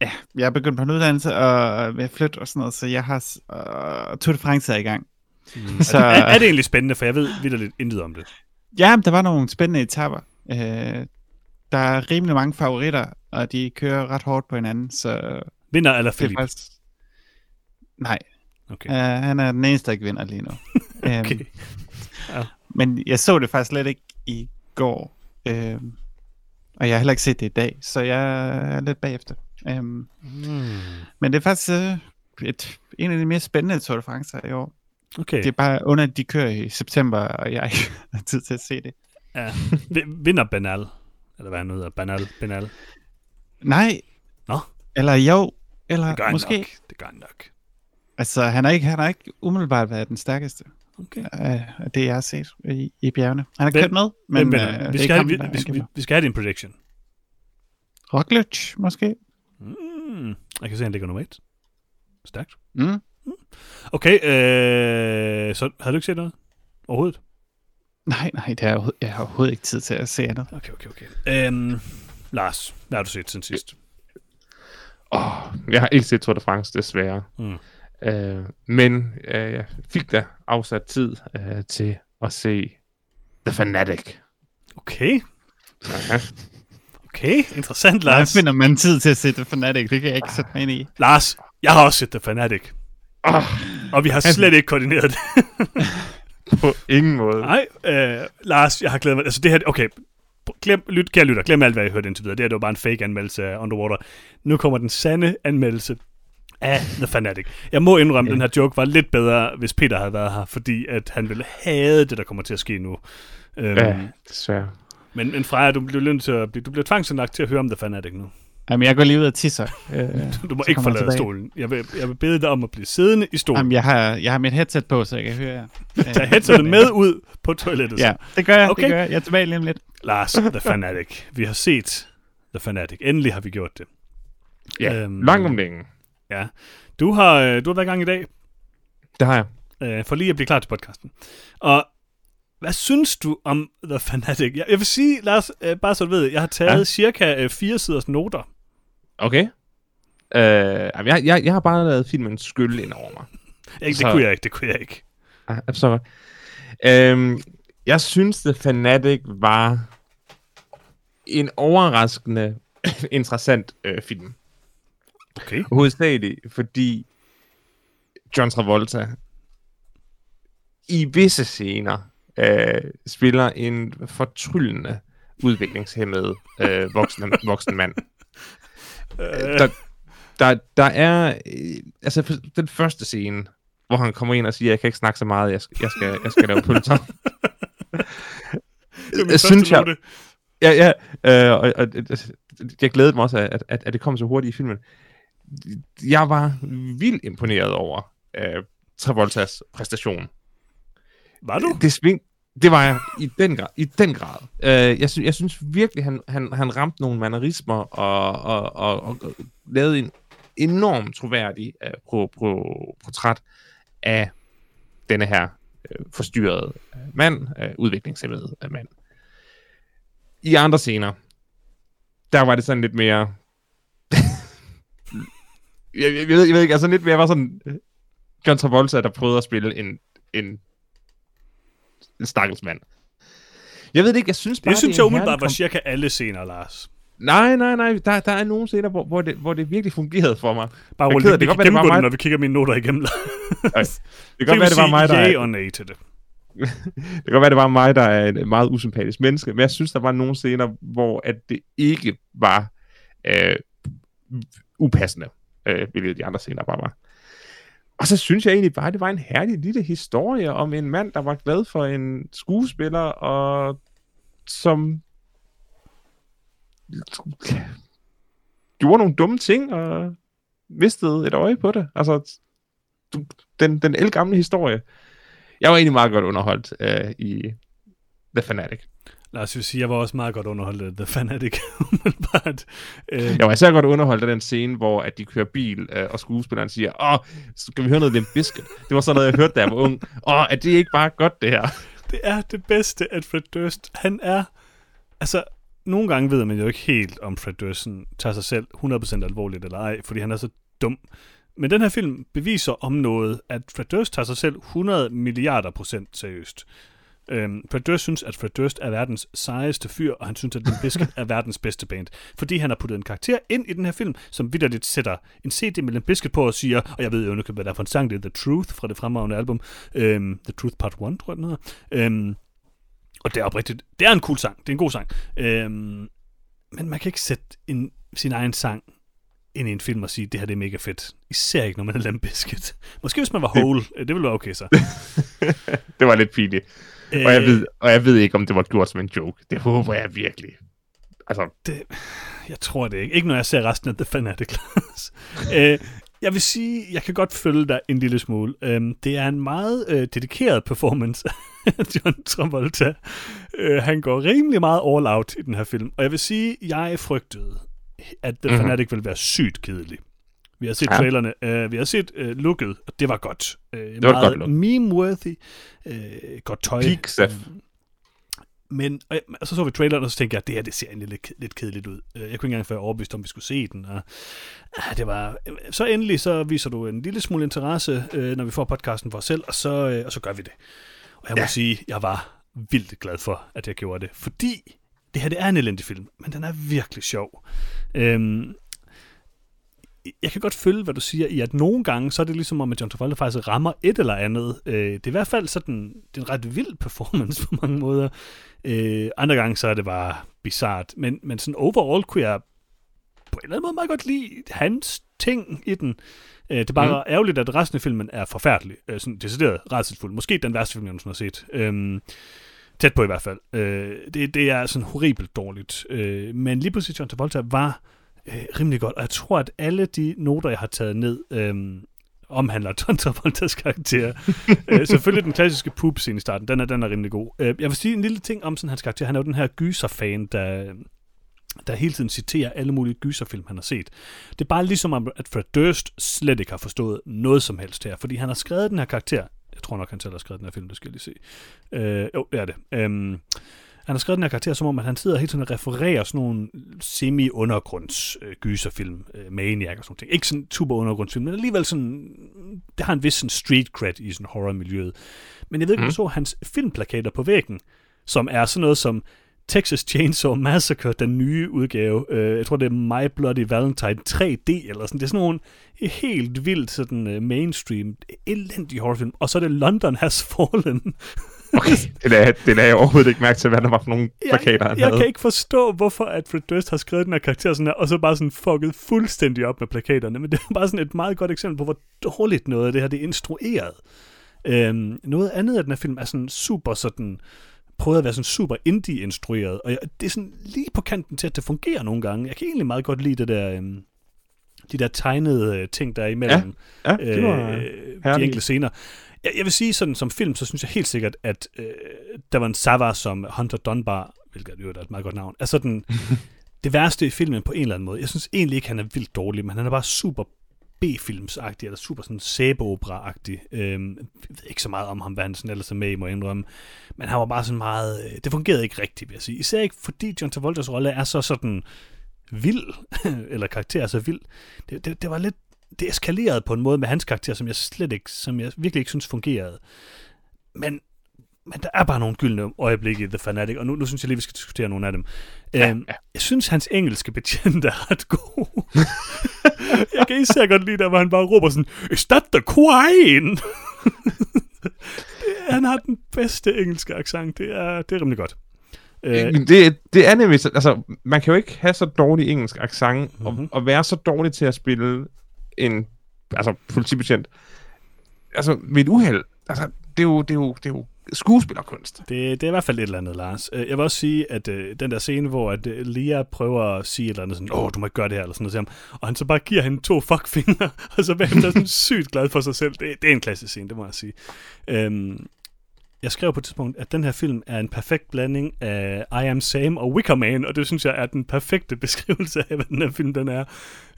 ja, jeg er begyndt på en uddannelse og ved at flytte og sådan noget, så jeg har øh, Tour de France er i gang. Mm. Så- er, er, det egentlig spændende, for jeg ved vildt lidt intet om det. Ja, der var nogle spændende etaper. Øh, der er rimelig mange favoritter, og de kører ret hårdt på hinanden, så Vinder eller er Philip? faktisk... Nej, Okay. øh, han er den eneste, der ikke vinder lige nu. *laughs* Øhm, okay. Men jeg så det faktisk slet ikke i går. Øhm, og jeg har heller ikke set det i dag, så jeg er lidt bagefter. Øhm, Mm. men det er faktisk øh, et, en af de mere spændende Tour de France i år. Okay. Det er bare under, at de kører i september, og jeg ikke har *laughs* tid til at se det. Ja. Vi- Vinder Banal? Eller hvad han hedder? Banal? Banal? Nej. Nå. Eller jo. Eller Det gør måske. nok. Det gør han nok. Altså, han har ikke, han har ikke umiddelbart været den stærkeste Okay. af det, jeg har set i, i bjergene. Han har Hvem- kørt med, Men, men, øh, vi, skal ikke have, ham, vi, vi, skal, vi, vi skal have din prediction. Roglic, måske? Mm. Jeg kan se, han ligger nummer et. Stærkt. Mm. Okay, øh, så havde du ikke set noget? Overhovedet? Nej, nej, det er, jeg har overhovedet ikke tid til at se andet. Okay, okay, okay. Øhm, Lars, hvad har du set siden sidst? Åh, jeg har ikke set Tour de France, desværre. Mm. Øh, men øh, jeg fik da afsat tid øh, til at se The Fanatic. Okay, Ja. okay. Interessant, Lars. finder man tid til at se The Fanatic, det kan jeg ikke sætte mig ind i. Lars, jeg har også set The Fanatic. Oh, Og vi har slet ikke koordineret det. *laughs* på ingen måde. Nej, øh, Lars, jeg har glædet mig. Altså det her, okay, glem, lyt, kære lytter, glem alt, hvad jeg hørte indtil videre. Det her det var bare en fake anmeldelse af Underwater. Nu kommer den sande anmeldelse af The Fanatic. Jeg må indrømme, at den her joke var lidt bedre, hvis Peter havde været her, fordi at han ville have det, der kommer til at ske nu. Øhm, Ja, desværre. men, men Freja, du bliver nødt til at blive, du bliver tvangsindlagt til at høre om The Fanatic nu. Jamen, jeg går lige ud og tisser. Øh, *laughs* Du må Så ikke jeg forlade tilbage. stolen. Jeg vil, jeg vil bede dig om at blive siddende i stolen. Jamen, jeg har, jeg har mit headset på, så jeg kan høre jer. *laughs* Tag headsetet med ud på toilettet. Ja, det gør jeg, Okay. det gør jeg. Jeg er tilbage lige om lidt. Lars, The Fanatic. Vi har set The Fanatic. Endelig har vi gjort det. Ja, Øhm, langt om længe. Ja. Du har, øh, du har været i gang i dag, Det har jeg. øh, for lige at blive klar til podcasten. Og hvad synes du om The Fanatic? Jeg, jeg vil sige, Lars, øh, bare så du ved, jeg har taget ja. Ja. cirka øh, fire siders noter. Okay. Øh, jeg, jeg, jeg har bare lavet filmen skylle ind over mig. *laughs* Ikke, det Så- kunne jeg ikke, det kunne jeg ikke. Ah, jeg forstår godt. Øhm, jeg synes, The Fanatic var en overraskende *laughs* interessant øh, film. Okay. Hovedsageligt, fordi John Travolta i visse scener øh, spiller en fortryllende udviklingshemmet øh, voksen, voksen mand. *laughs* Øh, Der, der, der er øh, altså den første scene, hvor han kommer ind og siger, jeg kan ikke snakke så meget, jeg skal, jeg skal, jeg skal lave pølser. *laughs* det er første synes, jeg- note. Ja, ja. Øh, og, og, og, jeg glædede mig også, at, at, at det kom så hurtigt i filmen. Jeg var vildt imponeret over øh, Travoltas præstation. Var du? Det sving, det var jeg i den grad. I den grad. Øh, jeg, sy- jeg synes virkelig, han, han, han ramte nogle mannerismer og, og, og, og, og lavede en enormt troværdig øh, pro, pro, portræt af denne her øh, forstyrrede øh, mand, øh, udviklingshemmede øh, mand. I andre scener, der var det sådan lidt mere... *laughs* jeg, jeg, ved, jeg ved ikke, altså lidt mere var sådan... Øh, John Travolta, der prøvede at spille en, en, en stakkels mand. Jeg ved det ikke, jeg synes bare, Det synes er jeg en umiddelbart var kom- cirka alle scener, Lars. Nej, nej, nej. Der, der er nogle scener, hvor, hvor, det, hvor det virkelig fungerede for mig. Bare Jeg roligt, keder vi, det. Det kan det gennemgå det, når vi kigger mine noter igennem. Det kan godt være, det var mig, der er, og nej til det. det kan godt være, det var mig, der er en meget usympatisk menneske, men jeg synes, der var nogle scener, hvor at det ikke var øh, upassende, øh, hvilket de andre scener bare var. Og så synes jeg egentlig bare, at det var en herlig lille historie om en mand, der var glad for en skuespiller, og som gjorde nogle dumme ting, og mistede et øje på det. Altså, den, den elgamle historie. Jeg var egentlig meget godt underholdt øh, i The Fanatic. Lars vil sige, jeg var også meget godt underholdt af The Fanatic. *laughs* umiddelbart. øh, Jeg var især godt underholdt af den scene, hvor at de kører bil, øh, og skuespilleren siger, åh, skal vi høre noget Limp Bizkit? Det var sådan noget, jeg hørte, da jeg var ung. Åh, er det ikke bare godt, det her? det er det bedste, at Fred Durst, han er... Altså, nogle gange ved man jo ikke helt, om Fred Durst sådan tager sig selv 100% alvorligt eller ej, fordi han er så dum. Men den her film beviser om noget, at Fred Durst tager sig selv 100 milliarder procent seriøst. Øhm, Fred Durst synes, at Fred Durst er verdens sejeste fyr, og han synes, at Limp Bizkit er verdens bedste band. Fordi han har puttet en karakter ind i den her film, som vidderligt sætter en CD med Limp Bizkit på og siger, og jeg ved jo ikke, hvad der er for en sang, det er The Truth fra det fremragende album, øhm, The Truth Part 1, tror jeg, den hedder. Øhm, og det er oprigtigt, det er en cool sang, det er en god sang. Øhm, men man kan ikke sætte en, sin egen sang ind i en film og sige, det her det er mega fedt. Især ikke, når man er Limp Bizkit. Måske hvis man var Hole, det, det ville være okay så. *laughs* det var lidt pinligt. Og jeg, ved, og jeg ved ikke, om det var gjort som en joke. Det håber jeg virkelig. Altså, det, jeg tror det ikke. Ikke når jeg ser resten af The Fanatic Class. *laughs* øh, jeg vil sige, jeg kan godt følge dig en lille smule. Øhm, det er en meget øh, dedikeret performance af John Travolta. Øh, han går rimelig meget all out i den her film. Og jeg vil sige, jeg frygtede, at The Mhm. Fanatic ville være sygt kedelig. Vi har set Ja. trailerne, øh, vi har set øh, looket, og det var godt. Øh, var et meget godt meme-worthy, øh, godt tøj. Peak Seth. men og, og så så vi traileren, og så tænkte jeg, at det her det ser egentlig lidt, lidt kedeligt ud. Jeg kunne ikke engang være overbevist om, vi skulle se den. Og, ah, det var, så endelig så viser du en lille smule interesse, når vi får podcasten for os selv, og så, og så gør vi det. Og jeg må Ja. sige, jeg var vildt glad for, at jeg gjorde det. Fordi det her det er en elendig film, men den er virkelig sjov. Øhm, jeg kan godt følge, hvad du siger, i at nogle gange, så er det ligesom om, at John Travolta faktisk rammer et eller andet. Øh, det er i hvert fald sådan, det er en ret vild performance *laughs* på mange måder. Øh, andre gange, så er det bare bizart. Men, men sådan overall kunne jeg på en eller anden måde meget godt lide hans ting i den. Øh, det er bare mm. ærgerligt, at resten af filmen er forfærdelig. Øh, sådan decideret rædselsfuld. Måske den værste film, jeg nogensinde har set. Øh, tæt på i hvert fald. Øh, det, det er sådan horribelt dårligt. Øh, men lige pludselig John Travolta var øh, rimelig godt, og jeg tror, at alle de noter, jeg har taget ned, øh, omhandler *laughs* John Travoltas karakter. øh, selvfølgelig den klassiske poop scene i starten, den er, den er rimelig god. Øh, jeg vil sige en lille ting om sådan hans karakter. Han er jo den her gyser-fan, der, der hele tiden citerer alle mulige gyserfilm, han har set. Det er bare ligesom, at Fred Durst slet ikke har forstået noget som helst her, fordi han har skrevet den her karakter. Jeg tror nok, han selv har skrevet den her film, det skal jeg lige se. Øh, jo, det er det. Øh, han har skrevet den her karakter, som om at han sidder hele tiden og refererer sådan nogle semi-undergrunds øh, øh, Maniac og sådan noget. Ikke sådan super undergrundsfilm, men alligevel sådan, det har en vis sådan street cred i sådan horror-miljøet. Men jeg ved ikke, om Mm. du så hans filmplakater på væggen, som er sådan noget som Texas Chainsaw Massacre, den nye udgave. Øh, jeg tror, det er My Bloody Valentine 3D, eller sådan. Det er sådan nogle helt vildt sådan uh, mainstream, elendig horrorfilm. Og så er det London Has Fallen. *laughs* Okay, *laughs* det er, det er jeg overhovedet ikke mærke til, hvad der var for nogle plakater, jeg, han jeg havde. kan ikke forstå, hvorfor at Fred Durst har skrevet den her karakter sådan her, og så bare sådan fucket fuldstændig op med plakaterne. Men det er bare sådan et meget godt eksempel på, hvor dårligt noget af det her det er instrueret. Øhm, noget andet af den her film er sådan super sådan prøvet at være sådan super indie-instrueret, og jeg, det er sådan lige på kanten til, at det fungerer nogle gange. Jeg kan egentlig meget godt lide det der, øhm, de der tegnede øh, ting, der er imellem Ja, det var øh, de enkelte scener. Jeg, jeg vil sige sådan, som film, så synes jeg helt sikkert, at øh, der var en Savar som Hunter Dunbar, hvilket jo er et meget godt navn, er sådan *laughs* det værste i filmen på en eller anden måde. Jeg synes egentlig ikke, han er vildt dårlig, men han er bare super B-filmsagtig, eller super sådan sæbeopera-agtig. Øhm, jeg ved ikke så meget om ham, hvad han sådan ellers er med i, må jeg indrømme. Men han var bare sådan meget... øh, Det fungerede ikke rigtigt, vil jeg sige. Især ikke, fordi John Travoltas rolle er så sådan vild, *laughs* eller karakter er så vild. Det, det, det var lidt... Det eskalerede på en måde med hans karakter, som jeg slet ikke, som jeg virkelig ikke synes fungerede. Men, men der er bare nogle gyldne øjeblikke i The Fanatic, og nu, nu synes jeg lige, vi skal diskutere nogle af dem. Ja, øhm, ja. Jeg synes, hans engelske betjent er ret god. *laughs* jeg kan især godt lide, der hvor han bare råber sådan, Is that the queen? Det- *laughs* han har den bedste engelske accent. Det er, det er rimelig godt. Øh, det, det er nemlig, så- altså, man kan jo ikke have så dårlig engelsk accent, Mhm. og, og være så dårlig til at spille en altså, politibetjent. Altså, ved et uheld, altså, det er jo, det er jo, det er jo skuespillerkunst. Det, det er i hvert fald et eller andet, Lars. Øh, jeg vil også sige, at øh, den der scene, hvor at, øh, Lea prøver at sige et eller andet sådan, åh, du må ikke gøre det her, eller sådan noget til ham, og han så bare giver hende to fuckfinger, *laughs* og så bliver han sådan sygt glad for sig selv. Det, det er en klassisk scene, det må jeg sige. Øhm, jeg skrev på et tidspunkt, at den her film er en perfekt blanding af I Am Sam og Wicker Man, og det synes jeg er den perfekte *laughs* beskrivelse af, hvad den her film den er.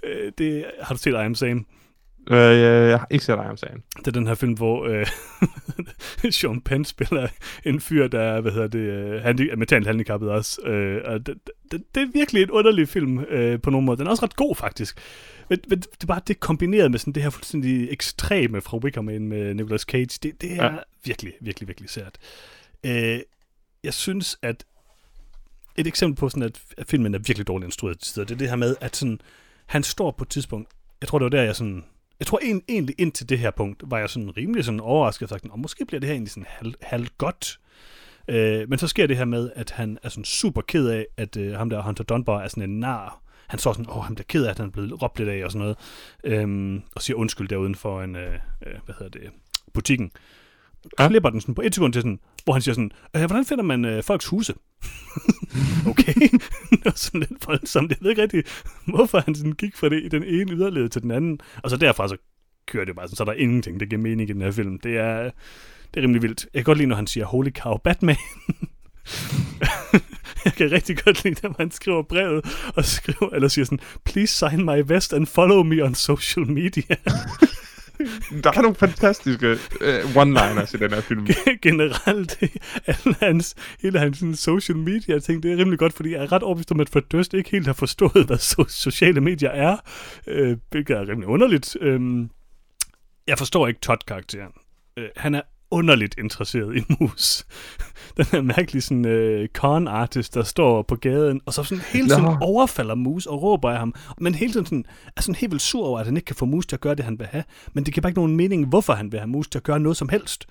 Øh, det, har du set I Am Sam? Øh, jeg, jeg har ikke set dig om sagen. Det er den her film, hvor øh, *laughs* Sean Penn spiller en fyr, der er, hvad hedder det, øh, handi- er mentalt handicappet også. Øh, og det, det, det er virkelig en underlig film øh, på nogle måder. Den er også ret god, faktisk. Men, men det er bare det kombineret med sådan det her fuldstændig ekstreme fra Wicker Man med Nicolas Cage. Det, det er. Ja. virkelig, virkelig, virkelig sært. Øh, jeg synes, at et eksempel på sådan, at, at filmen er virkelig dårligt instrueret til tider, det er det her med, at sådan, han står på et tidspunkt, jeg tror, det var der, jeg sådan, jeg tror en, egentlig indtil det her punkt, var jeg sådan rimelig sådan overrasket, og sagt, og måske bliver det her egentlig sådan halv, halv godt. Øh, men så sker det her med, at han er sådan super ked af, at øh, ham der Hunter Dunbar er sådan en nar. Han så sådan, åh, han bliver ked af, at han er blevet råbt lidt af og sådan noget. Øhm, og siger undskyld der uden for en, øh, øh, hvad hedder det, butikken. Ja. Klipper den sådan på et sekund til sådan, hvor han siger sådan, øh, hvordan finder man øh, folks huse? *laughs* okay. *laughs* det var sådan lidt voldsomt. Jeg ved ikke rigtig, hvorfor han sådan gik fra det i den ene yderled til den anden. Og så derfra så kører det bare sådan, så er der ingenting, der giver mening i den her film. Det er, det er rimelig vildt. Jeg kan godt lide, når han siger, holy cow, Batman. *laughs* jeg kan rigtig godt lide, når han skriver brevet, og skriver, eller siger sådan, please sign my vest and follow me on social media. *laughs* Der er nogle fantastiske uh, one-liners i den her film. generelt, alle hans, hele hans sådan, social media ting, det er rimelig godt, fordi jeg er ret overbevist om, at Fred Durst ikke helt har forstået, hvad so- sociale medier er, øh, hvilket er rimelig underligt. Øh, jeg forstår ikke Todd-karakteren. Øh, han er underligt interesseret i mus. *laughs* Den her mærkelige sådan, øh, con artist, der står på gaden, og så sådan hele tiden overfalder mus og råber af ham. Men hele tiden sådan, er sådan helt vildt sur over, at han ikke kan få mus til at gøre det, han vil have. Men det giver bare ikke nogen mening, hvorfor han vil have mus til at gøre noget som helst.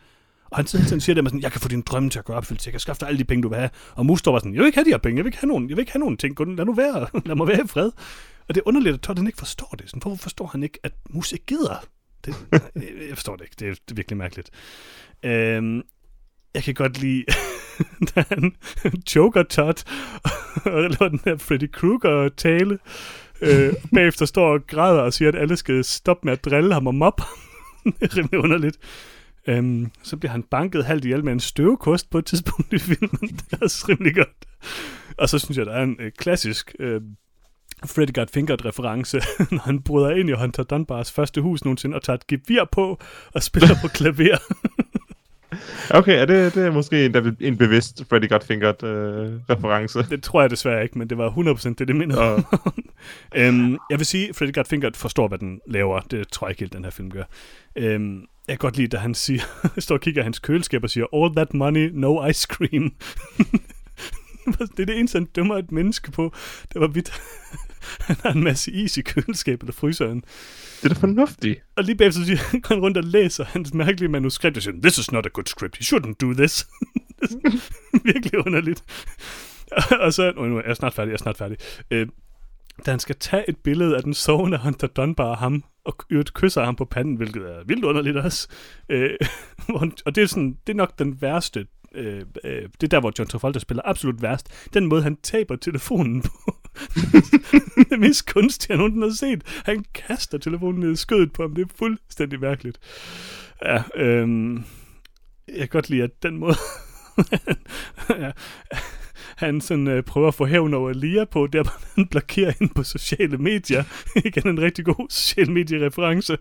Og han sidder hele siger det med sådan, jeg kan få din drømme til at gøre opfyldt, jeg kan skaffe dig alle de penge, du vil have. Og mus står bare sådan, jeg vil ikke have de her penge, jeg vil ikke have nogen, jeg vil ikke have nogen ting, Kun lad nu være, *laughs* lad mig være i fred. Og det er underligt, at Todd han ikke forstår det. Sådan, hvorfor forstår han ikke, at mus ikke gider? Det, øh, jeg forstår det ikke, det er, virkelig mærkeligt. Øhm, jeg kan godt lide, *laughs* da han joker Todd og laver den her Freddy Krueger-tale. Øh, bagefter står og græder og siger, at alle skal stoppe med at drille ham og mobbe ham. *laughs* det er rimelig underligt. Øhm, så bliver han banket halvt ihjel med en støvkost på et tidspunkt i filmen. *laughs* det er også rimelig godt. Og så synes jeg, der er en øh, klassisk øh, Freddy Got Fingered reference, *laughs* når han bryder ind i Hunter Dunbars første hus nogensinde og tager et gevir på og spiller på klaver. *laughs* Okay, er det, det er måske en, en bevidst Freddy Got Fingered øh, reference. det tror jeg desværre ikke, men det var 100% det, det mindede om. *laughs* øhm, jeg vil sige, at Freddy Got Fingered forstår, hvad den laver. Det tror jeg ikke helt, den her film gør. Øhm, jeg kan godt lide, da han siger, står og kigger hans køleskab og siger, all that money, no ice cream. det er det eneste, han dømmer et menneske på. Det var vidt. *laughs* han har en masse is i køleskabet eller fryseren. det er da fornuftigt. Og lige bagefter så siger han, går han rundt og læser hans mærkelige manuskript og siger, this is not a good script, you shouldn't do this. *laughs* *laughs* Virkelig underligt. og så, oh, nu er jeg snart færdig, jeg er snart færdig. Øh, da han skal tage et billede af den sovende Hunter Dunbar og ham, og øvrigt kysser ham på panden, hvilket er vildt underligt også. Øh, og det er, sådan, det er nok den værste øh, øh, det er der, hvor John Travolta spiller absolut værst. Den måde, han taber telefonen på. *laughs* det mest kunstige, jeg nogensinde har set. Han kaster telefonen ned i skødet på ham. Det er fuldstændig mærkeligt. Ja, øh, jeg kan godt lide, at den måde, *laughs* ja, han sådan, øh, prøver at få hævn over Lia på, der hvor han blokerer hende på sociale medier. *laughs* Igen en rigtig god social mediereference.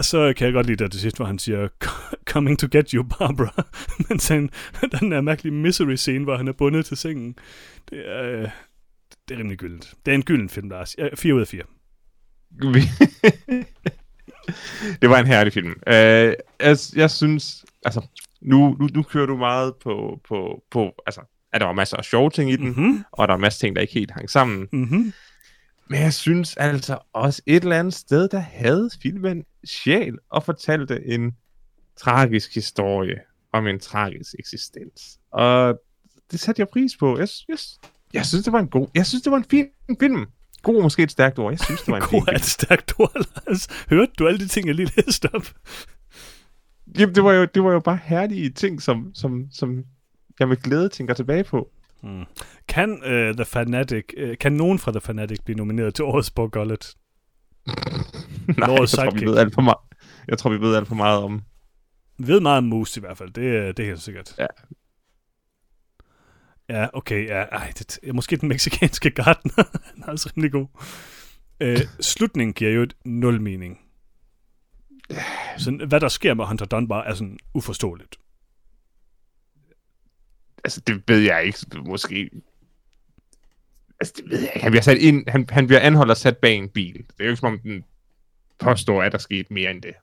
Og så kan jeg godt lide det til sidst, hvor han siger, coming to get you, Barbara. *laughs* Men han, den der mærkelige misery-scene, hvor han er bundet til sengen. Det er, det er rimelig gyldent. Det er en gylden film, Lars. Ja, 4 ud af 4. Vi- *laughs* det var en herlig film. Uh, jeg, jeg synes, altså, nu, nu, nu kører du meget på, på, på, altså, at der var masser af sjove ting i den. Mm-hmm. og der var masser af ting, der ikke helt hang sammen. Mm-hmm. Men jeg synes altså også et eller andet sted, der havde filmen sjæl og fortalte en tragisk historie om en tragisk eksistens. Og det satte jeg pris på. Jeg, jeg, jeg synes, det var en god... Jeg synes, det var en fin film. God er måske et stærkt ord. Jeg synes, det var en *laughs* fin God er film. et stærkt ord, Lars. Hørte du alle de ting, jeg lige læste op? Jamen, det var jo, det var jo bare herlige ting, som, som, som jeg med glæde tænker tilbage på. Hmm. Kan uh, The Fanatic, uh, kan nogen fra The Fanatic blive nomineret til årets Gullet? *laughs* Nej, jeg Vores tror, vi ved alt for meget. Jeg tror, vi ved alt for meget om. Vi ved meget om mus i hvert fald, det, er- det er helt sikkert. Ja. Ja, okay, ja. Ej, det, er måske den meksikanske *laughs* gartner. Han er også rimelig god. Øh, slutningen giver jo et nul mening. Så hvad der sker med Hunter Dunbar er sådan uforståeligt. Altså, det ved jeg ikke. Måske... Altså, det ved jeg ikke. Han bliver, sat ind, han, han bliver anholdt og sat bag en bil. Det er jo ikke som om, den påstår, at der skete mere end det.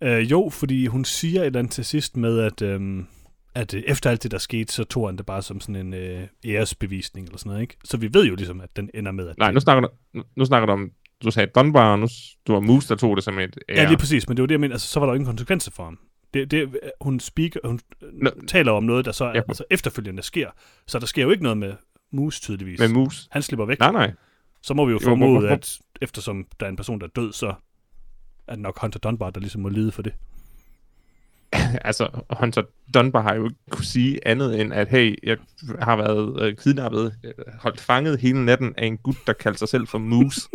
Øh, jo, fordi hun siger et eller andet til sidst med, at, øhm, at øh, efter alt det, der skete, så tog han det bare som sådan en øh, æresbevisning eller sådan noget, ikke? Så vi ved jo ligesom, at den ender med, at... Nej, nu snakker du, nu, snakker du om, du sagde Dunbar, og nu du var Moose, der tog det som et ære. Ja, lige præcis, men det var det, jeg mener. Altså, så var der jo ingen konsekvenser for ham. Det, det, hun speaker, hun Nå. taler om noget, der så Ja. altså, efterfølgende sker. Så der sker jo ikke noget med Mus, tydeligvis. Med Moose. Han slipper væk. Nej, nej. Så må vi jo formode, at eftersom der er en person, der er død, så er det nok Hunter Dunbar, der ligesom må lide for det. *laughs* altså, Hunter Dunbar har jo ikke kunne sige andet end, at hey, jeg har været øh, kidnappet, øh, holdt fanget hele natten af en gut, der kaldte sig selv for Moose.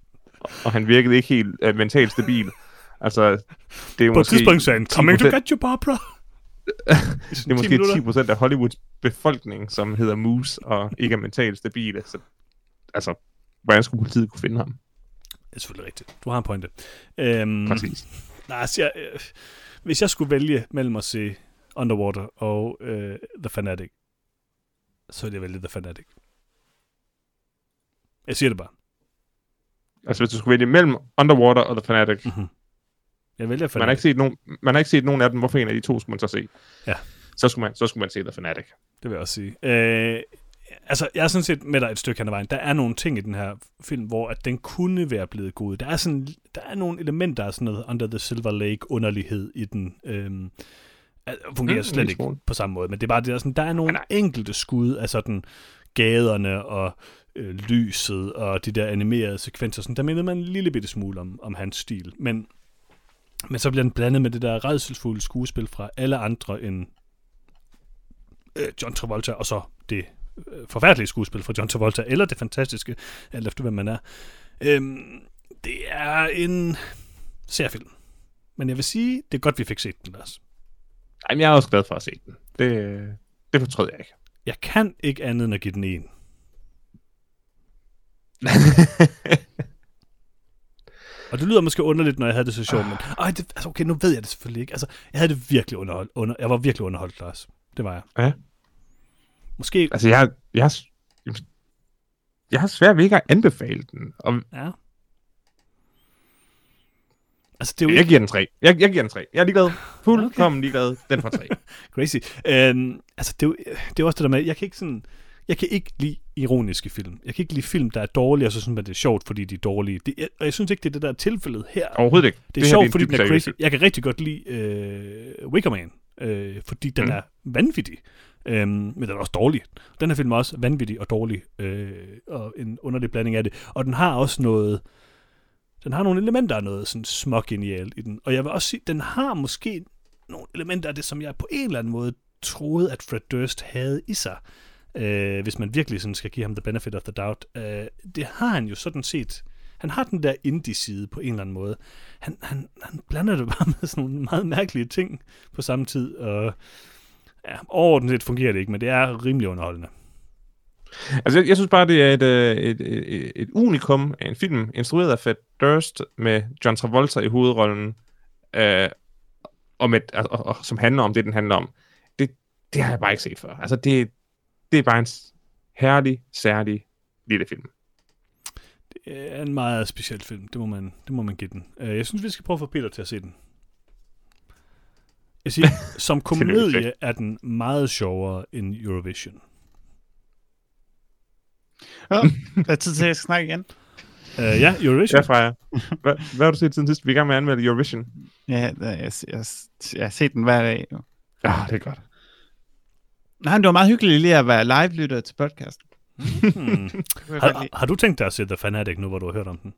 *laughs* og han virkede ikke helt øh, mentalt stabil. Altså, det er På et måske tidspunkt sagde han, coming to 10%, get you, Barbara. *laughs* det er måske 10 procent af Hollywoods befolkning, som hedder Moose og ikke er mentalt stabile. Så, altså, hvordan skulle politiet kunne finde ham? Det er selvfølgelig rigtigt. Du har en pointe. Øhm, Præcis. Altså, jeg, øh, hvis jeg skulle vælge mellem at se Underwater og øh, The Fanatic, så ville jeg vælge The Fanatic. Jeg siger det bare. Altså, hvis du skulle vælge mellem Underwater og The Fanatic, Mm-hmm. Jeg vælger man har, ikke set nogen, man har ikke set nogen af dem, hvorfor en af de to skulle man så se? Ja. Så skulle man, så skulle man se The Fanatic. Det vil jeg også sige. Øh, altså, jeg er sådan set med dig et stykke hen ad vejen. Der er nogle ting i den her film, hvor at den kunne være blevet god. Der er, sådan, der er nogle elementer af sådan noget Under the Silver Lake underlighed i den. Øhm, fungerer Mm, slet ikke på samme måde. Men det er bare det, der, er sådan, der er nogle nej. enkelte skud af sådan gaderne og øh, lyset og de der animerede sekvenser. Sådan, der minder man en lille bitte smule om, om hans stil. Men, men så bliver den blandet med det der redselsfulde skuespil fra alle andre end øh, John Travolta, og så det øh, forfærdelige skuespil fra John Travolta, eller det fantastiske, alt efter hvem man er. Øhm, det er en særfilm. Men jeg vil sige, det er godt, vi fik set den, Lars. Ej, men jeg er også glad for at se den. Det, det fortrød jeg ikke. Jeg kan ikke andet end at give den en. *laughs* Og det lyder måske underligt, når jeg havde det så sjovt, men ej, det, altså, okay, nu ved jeg det selvfølgelig ikke. Altså, jeg havde det virkelig underholdt. Under, jeg var virkelig underholdt, Lars. Det var jeg. Ja. Måske, altså, jeg, jeg, jeg har svært ved ikke at anbefale den. Og ja. Altså, det er jo jeg giver den tre. Jeg, jeg giver den tre. Jeg er ligeglad. Fuldkommen ligeglad. Den får tre. *laughs* crazy. Øhm, altså, det er, jo, det er også det der med, jeg kan ikke sådan, jeg kan ikke lide ironiske film. Jeg kan ikke lide film, der er dårlige, og så synes man, det er sjovt, fordi de er dårlige. Det, jeg, og jeg synes ikke, det er det, der er tilfældet her. Overhovedet ikke. Det er her, sjovt, en fordi den er crazy. Jeg kan rigtig godt lide øh, Wicker Man, øh, fordi den Mm. er vanvittig. Øhm, men den er også dårlig. Den her film er også vanvittig og dårlig, øh, og en underlig blanding af det. Og den har også noget... Den har nogle elementer af noget sådan smågenialt i den. Og jeg vil også sige, den har måske nogle elementer af det, som jeg på en eller anden måde troede, at Fred Durst havde i sig. Øh, hvis man virkelig sådan skal give ham the benefit of the doubt. Øh, det har han jo sådan set. Han har den der indie-side på en eller anden måde. Han, han, han blander det *laughs* bare med sådan nogle meget mærkelige ting på samme tid. Og ja, overordnet set fungerer det ikke, men det er rimelig underholdende. Altså, jeg, jeg synes bare, det er øh, et, et, et, et unikum af en film, instrueret af Fred Durst, med John Travolta i hovedrollen, øh, og med, og, og, og, som handler om det, den handler om. Det, det har jeg bare ikke set før. Altså, det, det er bare en herlig, særlig lille film. Det er en meget speciel film, det må man, det må man give den. Øh, Jeg synes, vi skal prøve at få Peter til at se den. Jeg siger, *laughs* som komedie er den meget sjovere end Eurovision. Ja, *laughs* der er tid til, at jeg skal snakke igen. Uh, ja, Eurovision. Ja, Freja. Hvad, hvad har du set siden sidst? Vi er i gang med at anmelde Eurovision. Ja, der- jeg, jeg, jeg har set den hver dag. Ja, det er godt. Nej, men det var meget hyggeligt lige at være live-lytter til podcasten. Hmm. *laughs* Det Har, har du tænkt dig at se The Fanatic nu, hvor du har hørt om den?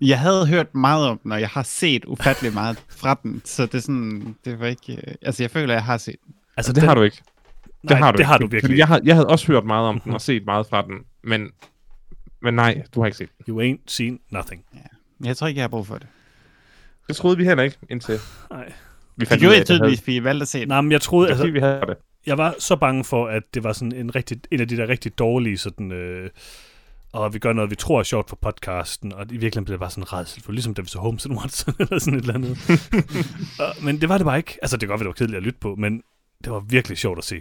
Jeg havde hørt meget om den, og jeg har set ufattelig meget fra den, så det er sådan, det var ikke, øh, altså jeg føler, jeg har set den. Altså, det har du ikke. Det nej, har du det ikke. har du Fordi virkelig. Jeg, har, jeg havde også hørt meget om den og set meget fra den, men, men nej, du har ikke set den. You ain't seen nothing. Men Jeg tror ikke, jeg har brug for det. Det troede vi heller ikke, indtil Nej. vi Det fandt gjorde ud af, jeg det tydeligvis, fordi jeg valgte at se den. Nej, men jeg troede, det altså, vi havde det. Jeg var så bange for, at det var sådan en, rigtig, en af de der rigtig dårlige sådan... Øh, og vi gør noget, vi tror er sjovt for podcasten, og i virkeligheden blev det bare sådan redsel for, ligesom da vi så Holmes and Watson, *laughs* eller sådan et eller andet. *laughs* og, men det var det bare ikke. Altså, det kan godt være, det var kedeligt at lytte på, men det var virkelig sjovt at se.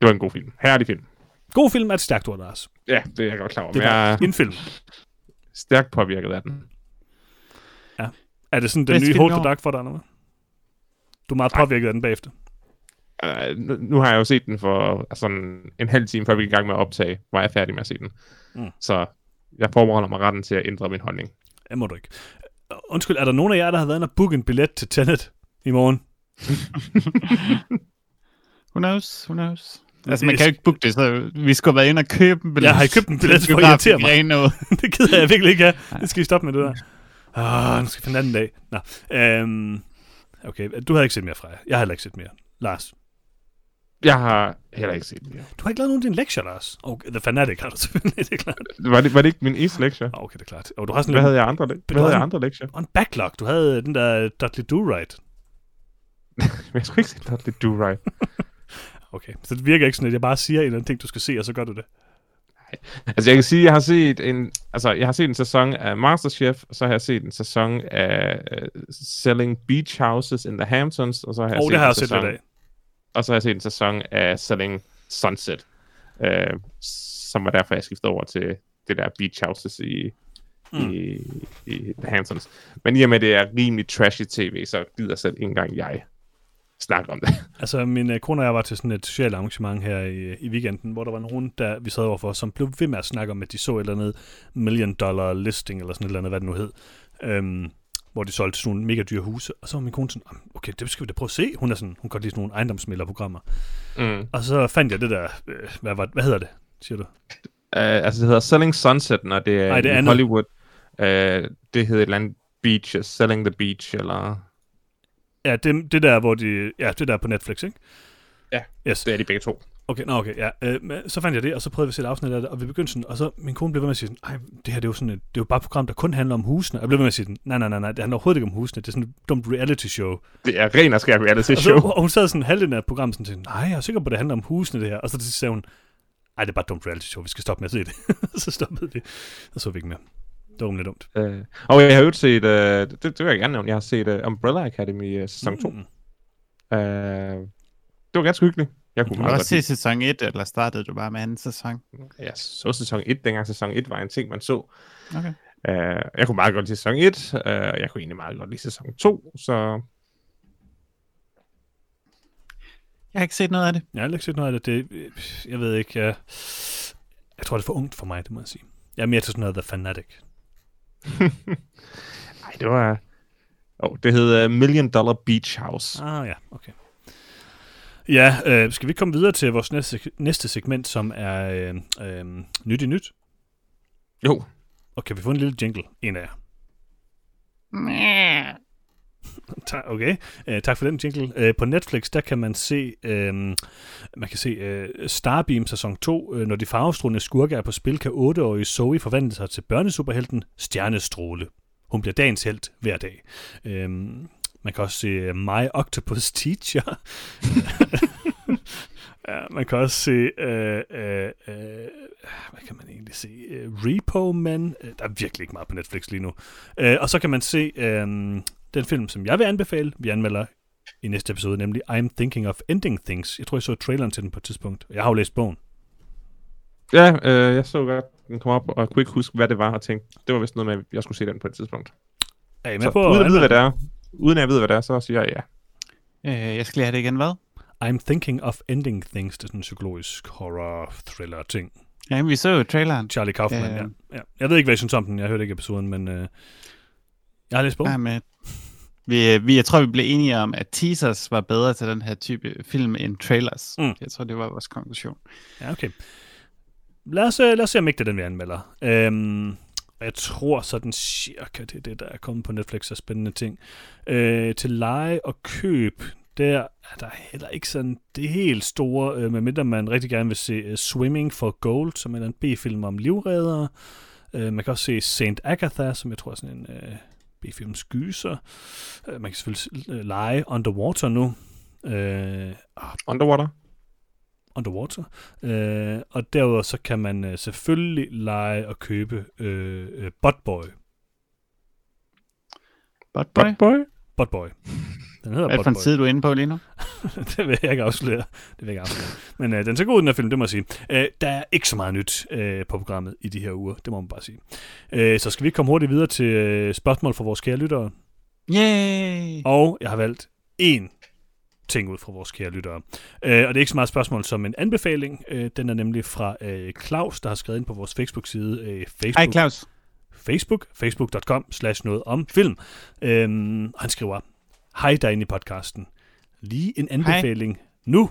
Det var en god film. Herlig film. God film er et stærkt ord, Lars. Ja, det er jeg godt klar over. Det jeg var er en film. stærkt påvirket af den. Er det sådan den Bedste nye Hold the år? Dark for dig, eller? Du er meget Nej. påvirket af den bagefter. Uh, nu, nu har jeg jo set den for sådan en halv time, før vi gik i gang med at optage, var jeg færdig med at se den. Mm. Så jeg forbeholder mig retten til at ændre min holdning. Det må du ikke. Undskyld, er der nogen af jer, der har været inde og booke en billet til Tenet i morgen? *laughs* Who knows, who knows. Det Altså, man kan jo ikke booke det, så vi skulle have været inde og købe en billet. Jeg har købt en billet til for at irritere mig. *laughs* det gider jeg virkelig ikke have. Det skal vi stoppe med det der. Åh, nu skal vi finde anden dag. Nå, øhm, okay, du havde ikke set mere fra jer. Jeg har heller ikke set mere. Lars, Jeg har heller ikke set den. mere. du har ikke lavet nogen af dine lektier, Lars. Okay, The Fanatic har du selvfølgelig, det er klart. Var det, var det ikke min eneste lektie? Ah, Okay, det er klart. Og du har sådan Hvad lidt, havde jeg andre, le- hvad havde jeg andre lektier? og en backlog. Du havde den der Dudley Do-Right. *laughs* Jeg skulle ikke se Dudley Do Right. *laughs* Okay, så det virker ikke sådan, at jeg bare siger en eller anden ting, du skal se, og så gør du det. Altså, jeg kan sige, jeg har set en, altså, jeg har set en sæson af Masterchef, og så har jeg set en sæson af uh, Selling Beach Houses in the Hamptons, og så har jeg Og set det har en jeg set sæson, lidt af. Og så har jeg set en sæson af Selling Sunset, uh, som var derfor, jeg skiftede over til det der Beach Houses i, mm. i, i The Hamptons. Men i og med, det er rimelig trashy tv, så gider selv ikke engang jeg snakke om det. *laughs* Altså, min øh, kone og jeg var til sådan et socialt arrangement her i, i weekenden, hvor der var nogen, der vi sad overfor, som blev ved med at snakke om, at de så et eller andet million dollar listing, eller sådan et eller andet, hvad det nu hed, øhm, hvor de solgte sådan nogle mega dyre huse. Og så var min kone sådan, "Jamen, okay, det skal vi da prøve at se. Hun er sådan, hun kan godt lide sådan nogle ejendomsmælderprogrammer. Mm. Og så fandt jeg det der, øh, hvad, hvad, hvad hedder det, siger du? Uh, altså, det hedder Selling Sunset, når det er Ej, det i andet. Hollywood. Uh, det hedder et eller andet Beach, Selling the Beach, eller... Ja, det, det der, hvor de, ja, det der er på Netflix, ikke? Ja, Yes. Det er de begge to. Okay, nå okay, ja. Øh, så fandt jeg det, og så prøvede vi at se et afsnit af det, og vi begyndte sådan, og så min kone blev ved med at sige sådan, det her det er jo sådan et, det er jo bare et program, der kun handler om husene. Og jeg blev ved med at sige sådan, nej, nej, nej, nej, det handler overhovedet ikke om husene, det er sådan et dumt reality show. Det er ren og skær reality Og, så, show. og hun sad sådan halvdelen af programmet sådan, sådan, nej, jeg er sikker på, at det handler om husene, det her. Og så til sagde hun, ej, det er bare et dumt reality show, vi skal stoppe med at se det. *laughs* så stoppede vi, og så vi ikke mere. Det var lidt dumt. Uh, og jeg har jo set, uh, det, det vil jeg gerne nævne, jeg har set uh, Umbrella Academy uh, sæson 2. Uh, Mm. det var ganske hyggeligt. Jeg kunne Du også set sæson 1, eller startede du bare med anden sæson? Jeg så sæson 1, dengang sæson 1 var en ting, man så. Okay. Uh, jeg kunne meget godt lide sæson 1, uh, jeg kunne egentlig meget godt lide sæson 2, så Jeg har ikke set noget af det. Jeg har aldrig set noget af det. det jeg ved ikke, jeg, jeg tror, det er for ungt for mig, det må jeg sige. Jeg er mere til sådan noget The Fanatic. *laughs* Nej, det var... Oh, det hed uh, Million Dollar Beach House. Ah ja, okay. Ja, øh, skal vi komme videre til vores næste, næste segment, som er øh, øh, nyt i nyt? Jo, Og kan vi få en lille jingle? En af jer. *laughs* Okay, uh, tak for den jingle. Uh, på Netflix, der kan man se, uh, man kan se uh, Starbeam sæson 2. Uh, når de farvestrålende skurke er på spil, kan 8-årige Zoe forvandle sig til børnesuperhelten Stjernestråle. Hun bliver dagens helt hver dag. Uh, man kan også se uh, My Octopus *laughs* Teacher. ja, man kan også se, uh, uh, uh, hvad kan man egentlig se? Uh, Repo Man. Uh, der er virkelig ikke meget på Netflix lige nu. Uh, og så kan man se uh, den film, som jeg vil anbefale, vi anmelder i næste episode, nemlig I'm Thinking of Ending Things. Jeg tror, jeg så traileren til den på et tidspunkt. Jeg har jo læst bogen. ja, øh, jeg så godt, den kom op, og kunne ikke huske, hvad det var, og tænkte, det var vist noget med, at jeg skulle se den på et tidspunkt. Er I med Så, på at vide, hvad det er, uden at jeg ved, hvad det er, så siger jeg ja. Øh, jeg skal lige have det igen, hvad? I'm Thinking of Ending Things. Det er sådan en psykologisk horror-thriller-ting. Ja, vi så jo traileren. Charlie Kaufman, Ja. ja. ja. Jeg ved ikke, hvad jeg synes om den. Jeg hørte ikke episoden, men øh, jeg har læst bogen. Ja, med, vi, vi, jeg tror, vi blev enige om, at teasers var bedre til den her type film end trailers. Mm. Jeg tror, det var vores konklusion. Ja, okay. Lad os, øh, lad os se, om ikke det er den, vi anmelder. Øhm, og jeg tror sådan cirka, det er det, der er kommet på Netflix af spændende ting. Øh, til leje og køb, der er der heller ikke sådan det helt store, øh, medmindre man rigtig gerne vil se uh, Swimming for Gold, som er en B-film om livreddere. Øh, man kan også se Saint Agatha, som jeg tror er sådan en øh, B-film skyser. Øh, man kan selvfølgelig øh, lege Underwater nu. Øh, ah. Underwater? Underwater. Øh, og derudover så kan man øh, selvfølgelig lege og købe øh, øh, Botboy. Bot Boy? Boy? Botboy. Den hedder Hvad for en Botboy. side er du inde på lige nu? *laughs* det vil jeg ikke afsløre. Det vil jeg ikke afsløre. Men øh, den ser god, den her film, det må jeg sige. Øh, der er ikke så meget nyt øh, på programmet i de her uger, det må man bare sige. Øh, så skal vi komme hurtigt videre til øh, spørgsmål fra vores kære lyttere. Yay! Og jeg har valgt én ting ud fra vores kære lyttere. Øh, og det er ikke så meget spørgsmål som en anbefaling. Øh, den er nemlig fra øh, Claus, der har skrevet ind på vores Facebook-side. Øh, Facebook, Hej Claus. Facebook, facebook.com slash noget om film. Øhm, han skriver, hej derinde i podcasten. Lige en anbefaling hej. nu,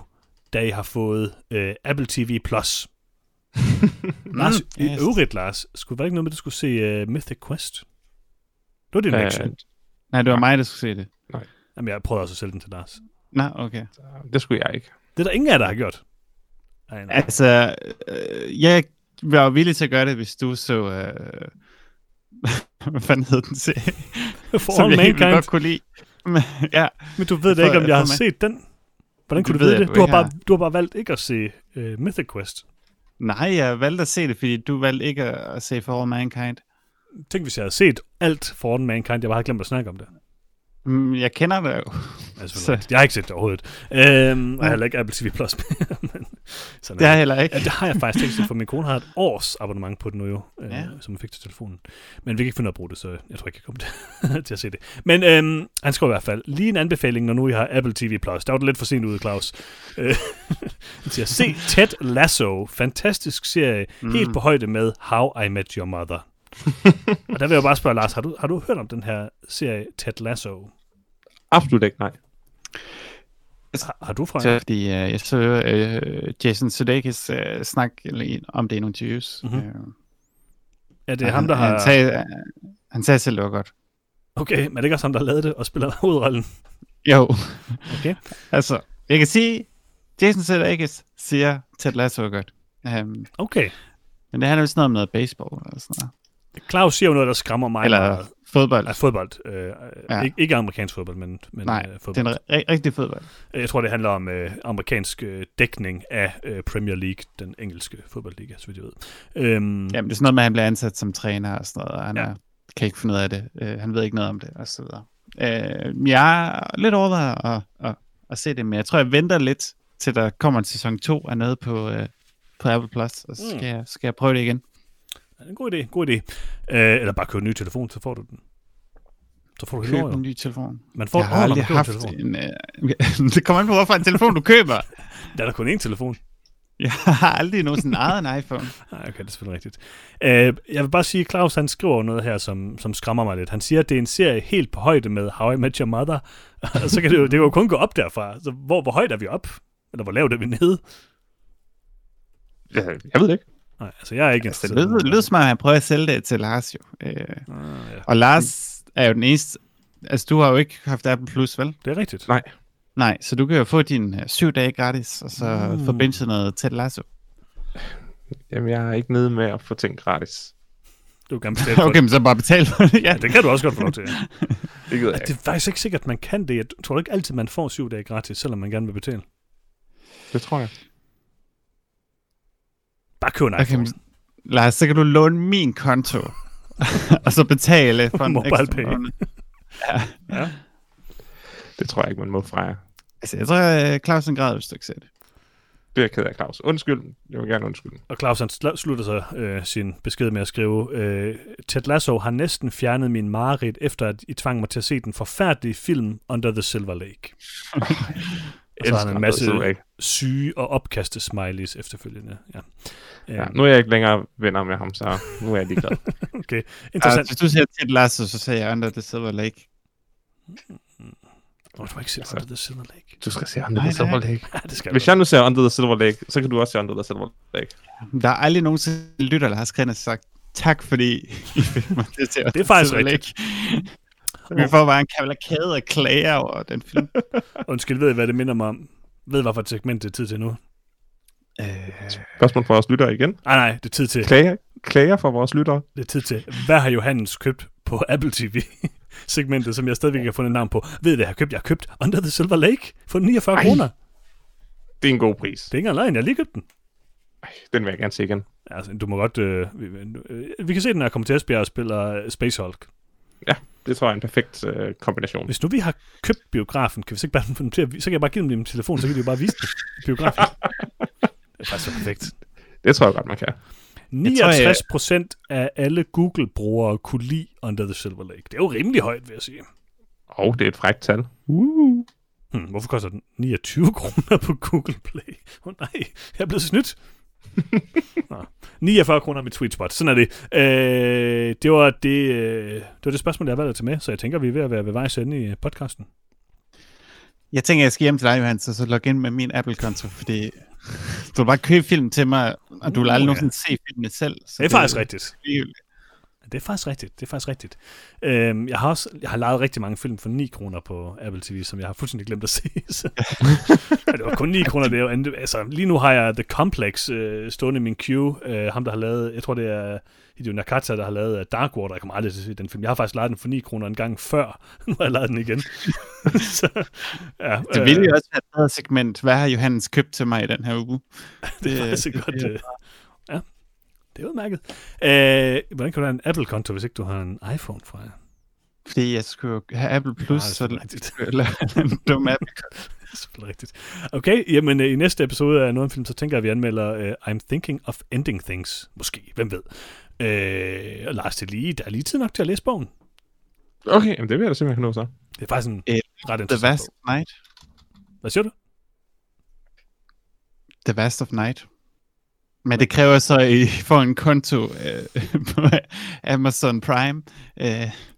da I har fået øh, Apple TV+. Plus. *laughs* Lars, Mm, i yes. øvrigt, Lars, skulle der ikke noget med, at du skulle se uh, Mythic Quest? Det var din Øh. Nej, det var mig, der skulle se det. Jamen, jeg prøvede også at sælge den til Lars. Nå, okay. det skulle jeg ikke. Det er der ingen af jer, der har gjort. Ej, nej. Altså, øh, jeg var jo villig til at gøre det, hvis du så... Øh, *laughs* hvad fanden hed den serie? *laughs* For Som All jeg helt godt kunne lide. Men, ja, Men du ved da ikke, om jeg har mig. set den. Hvordan kunne du ved vide det? du Du har, bare, du har bare valgt ikke at se uh, Mythic Quest. Nej, jeg valgte at se det, fordi du valgte ikke at se For All Mankind. Tænk, hvis jeg havde set alt For All Mankind, jeg bare havde glemt at snakke om det. Mm, Jeg kender det jo. Altså, Så- jeg har ikke set det overhovedet. Øhm, og jeg har heller ikke Apple TV Plus *laughs* mere. men sådan Det har jeg heller ikke. Ja, det har jeg faktisk ikke set, for min kone har et års abonnement på det nu jo, øh, Ja. som jeg fik til telefonen. Men vi kan ikke finde at bruge det, så jeg tror ikke, jeg kommer til, *laughs* til at se det. Men øhm, han skriver i hvert fald, lige en anbefaling, når nu I har Apple TV+. Plus. Der var det lidt for sent ude, Claus. *laughs* Øh, han siger, se Ted Lasso, fantastisk serie, mm. helt på højde med How I Met Your Mother. og der vil jeg bare spørge, Lars, har du, har du hørt om den her serie Ted Lasso? Absolut ikke, nej. Har, har du fra? Fordi øh, jeg så øh, Jason Sudeikis øh, snakke om det i nogle interviews. Mhm. Øh, Ja, det er ham, der han, har... Han sagde, øh, han sagde selv, det var godt. Okay, men er det ikke også ham, der lavet det og spiller hovedrollen? Jo, Okay. *laughs* altså, jeg kan sige, Jason Sudeikis siger, Ted Lasso er godt. Um, Okay. men det handler jo sådan noget om noget baseball eller sådan noget. Claus siger jo noget, der skræmmer mig Eller meget. Fodbold. Ja, fodbold. Øh, Ja. ikke, ikke amerikansk fodbold, men, men Nej, øh, det fodbold. er en ri- rigtig fodbold. Jeg tror, det handler om øh, amerikansk øh, dækning af øh, Premier League, den engelske fodboldliga, så vidt jeg ved. Øhm, Jamen, det er sådan noget med, at han bliver ansat som træner og sådan noget, og han Ja. er, kan ikke finde ud af det. Uh, han ved ikke noget om det, og så videre. Uh, jeg er lidt overvejet at, at, at se det, men jeg tror, jeg venter lidt, til der kommer en sæson 2 af noget på, uh, på Apple Plus, og så skal, Mm. mm. jeg, skal jeg prøve det igen. En god idé, god idé. Øh, eller bare købe en ny telefon, så får du den. Så får du Køb en ny telefon. Man får jeg har aldrig haft en telefon. en... Uh, *laughs* det kommer an på, hvorfor en telefon du køber. *laughs* Der er der kun én telefon. Jeg har aldrig nogensinde ejet en iPhone. *laughs* Nej, okay, det er selvfølgelig rigtigt. Øh, jeg vil bare sige, at Claus han skriver noget her, som, som skræmmer mig lidt. Han siger, at det er en serie helt på højde med How I Met Your Mother. Og så kan det jo, det kan jo kun gå op derfra. Så hvor, hvor højt er vi op? Eller hvor lavt er vi nede? Jeg, jeg ved det ikke. Nej, altså jeg er ikke Altså, det lyder, lyder som om, at han prøver at sælge det til Lars jo. Uh, Ah, ja. og Lars er jo den eneste... Altså, du har jo ikke haft Apple Plus, vel? Det er rigtigt. Nej. Nej, så du kan jo få din uh, syv dage gratis, og så Mm. forbinde noget Ted Lasso. Jamen, jeg er ikke nede med at få ting gratis. Du kan *laughs* bestille for Okay, men så bare betale for det. Ja. Ja, det kan du også godt få lov til. *laughs* Det gider jeg Det er faktisk ikke sikkert, at man kan det. Jeg tror ikke altid, man får syv dage gratis, selvom man gerne vil betale. Det tror jeg. Bare køb en Okay, iPhone. men, Lars, så kan du låne min konto, *laughs* og så betale for en Mobile pay. måned. Ja. Det tror jeg ikke, man må fra jer. Altså, jeg tror, at Clausen græd, hvis du ikke ser det. Det er jeg ked af, Claus. Undskyld. Jeg vil gerne undskylde. Og Claus han sl- slutter så øh, sin besked med at skrive, øh, Ted Lasso har næsten fjernet min mareridt, efter at I tvang mig til at se den forfærdelige film Under the Silver Lake. *laughs* og så har han en masse syge og opkaste smileys efterfølgende. Ja. Ja, Øhm, nu er jeg ikke længere venner med ham, så nu er jeg ligeglad. *laughs* okay, Altså, interessant. hvis du siger Ted Lasso, så siger jeg Under the Silver Lake. Nå, du har ikke set Altså, Under the Silver Lake. Du skal se Under Nej, the Silver. Lake. Ja, det skal Hvis jeg nu ser Under the Silver Lake, så kan du også se Under the Silver Lake. Der er aldrig nogensinde lytter, der har skrevet og sagt, tak fordi I fik mig til til Det er faktisk Silver rigtigt. Vi får bare en kavalkade af klager over den film. *laughs* Undskyld, ved I, hvad det minder mig om? Ved I, hvad for et segment det er tid til nu? Øh, Spørgsmål fra vores lyttere igen. Nej, nej, det er tid til, Klager, klager fra vores lyttere. det er tid til, hvad har Johannes købt på Apple TV? segmentet, som jeg stadigvæk ikke har fundet navn på. Ved I, hvad jeg har købt? Jeg har købt Under the Silver Lake for 49 Ej. kroner. Det er en god pris. Det er ikke engang jeg har lige købt den. Ej, Den vil jeg gerne se igen. Altså, du må godt... Øh, vi, øh, vi kan se den, når jeg kommer til Esbjerg og spiller Space Hulk. Det tror jeg er en perfekt øh, kombination. Hvis nu vi har købt biografen, kan vi så ikke bare få dem til at, så kan jeg bare give dem min telefon, så kan de jo bare vise den i biografen. *laughs* det er faktisk så perfekt. Det tror jeg godt, man kan. 69 procent af alle Google-brugere kunne lide Under the Silver Lake. Det er jo rimelig højt, vil jeg sige. Og det er et frækt tal. Uh. Hmm, hvorfor koster den 29 kroner på Google Play? Åh oh, nej, jeg er blevet snydt. Nå, 49 kroner med Tweetspot. Sådan er det. Øh, det, var det, øh, det var det spørgsmål, jeg valgte at tage med, så jeg tænker, vi er ved at være ved vejs ende i podcasten. jeg tænker, jeg skal hjem til dig, Johannes, og så logge ind med min Apple-konto, fordi du vil bare købe film til mig, og du vil Uh, aldrig ja. nogensinde se filmene selv. Så Det er faktisk rigtigt. rigtigt. Det er faktisk rigtigt. Det er faktisk rigtigt. Øhm, jeg har også jeg har lejet rigtig mange film for 9 kroner på Apple TV, som jeg har fuldstændig glemt at se. *laughs* Så. *laughs* ja, det var kun 9 kroner. Det er jo, andet- altså, lige nu har jeg The Complex øh, stående i min queue. Øh, ham, der har lavet, jeg tror det er Hideo Nakata, der har lavet øh, Dark Water. Jeg kommer aldrig til at se den film. Jeg har faktisk lejet den for 9 kroner en gang før. *laughs* nu har jeg lejet den igen. så, ja, Det ville jo også være et segment. Hvad har Johannes købt til mig i den her uge? det er det- faktisk et det- godt, det- øh, Det er udmærket. Øh, hvordan kan du have en Apple-konto, hvis ikke du har en iPhone fra jer? Fordi jeg skulle have Apple Plus, Nej, det er så *laughs* eller en dum app. Det er rigtigt. Okay, jamen øh, i næste episode af Norden Film, så tænker jeg, at vi anmelder uh, I'm Thinking of Ending Things. Måske, hvem ved. Øh, og Lars, det lige, der er lige tid nok til at læse bogen. Okay, jamen det vil jeg da simpelthen nå så. Det er faktisk en Øh, ret The interessant Vast bog. Night. Hvad siger du? The Vast of Night. Men det kræver så, at I får en konto øh, *laughs* på Amazon Prime. Øh,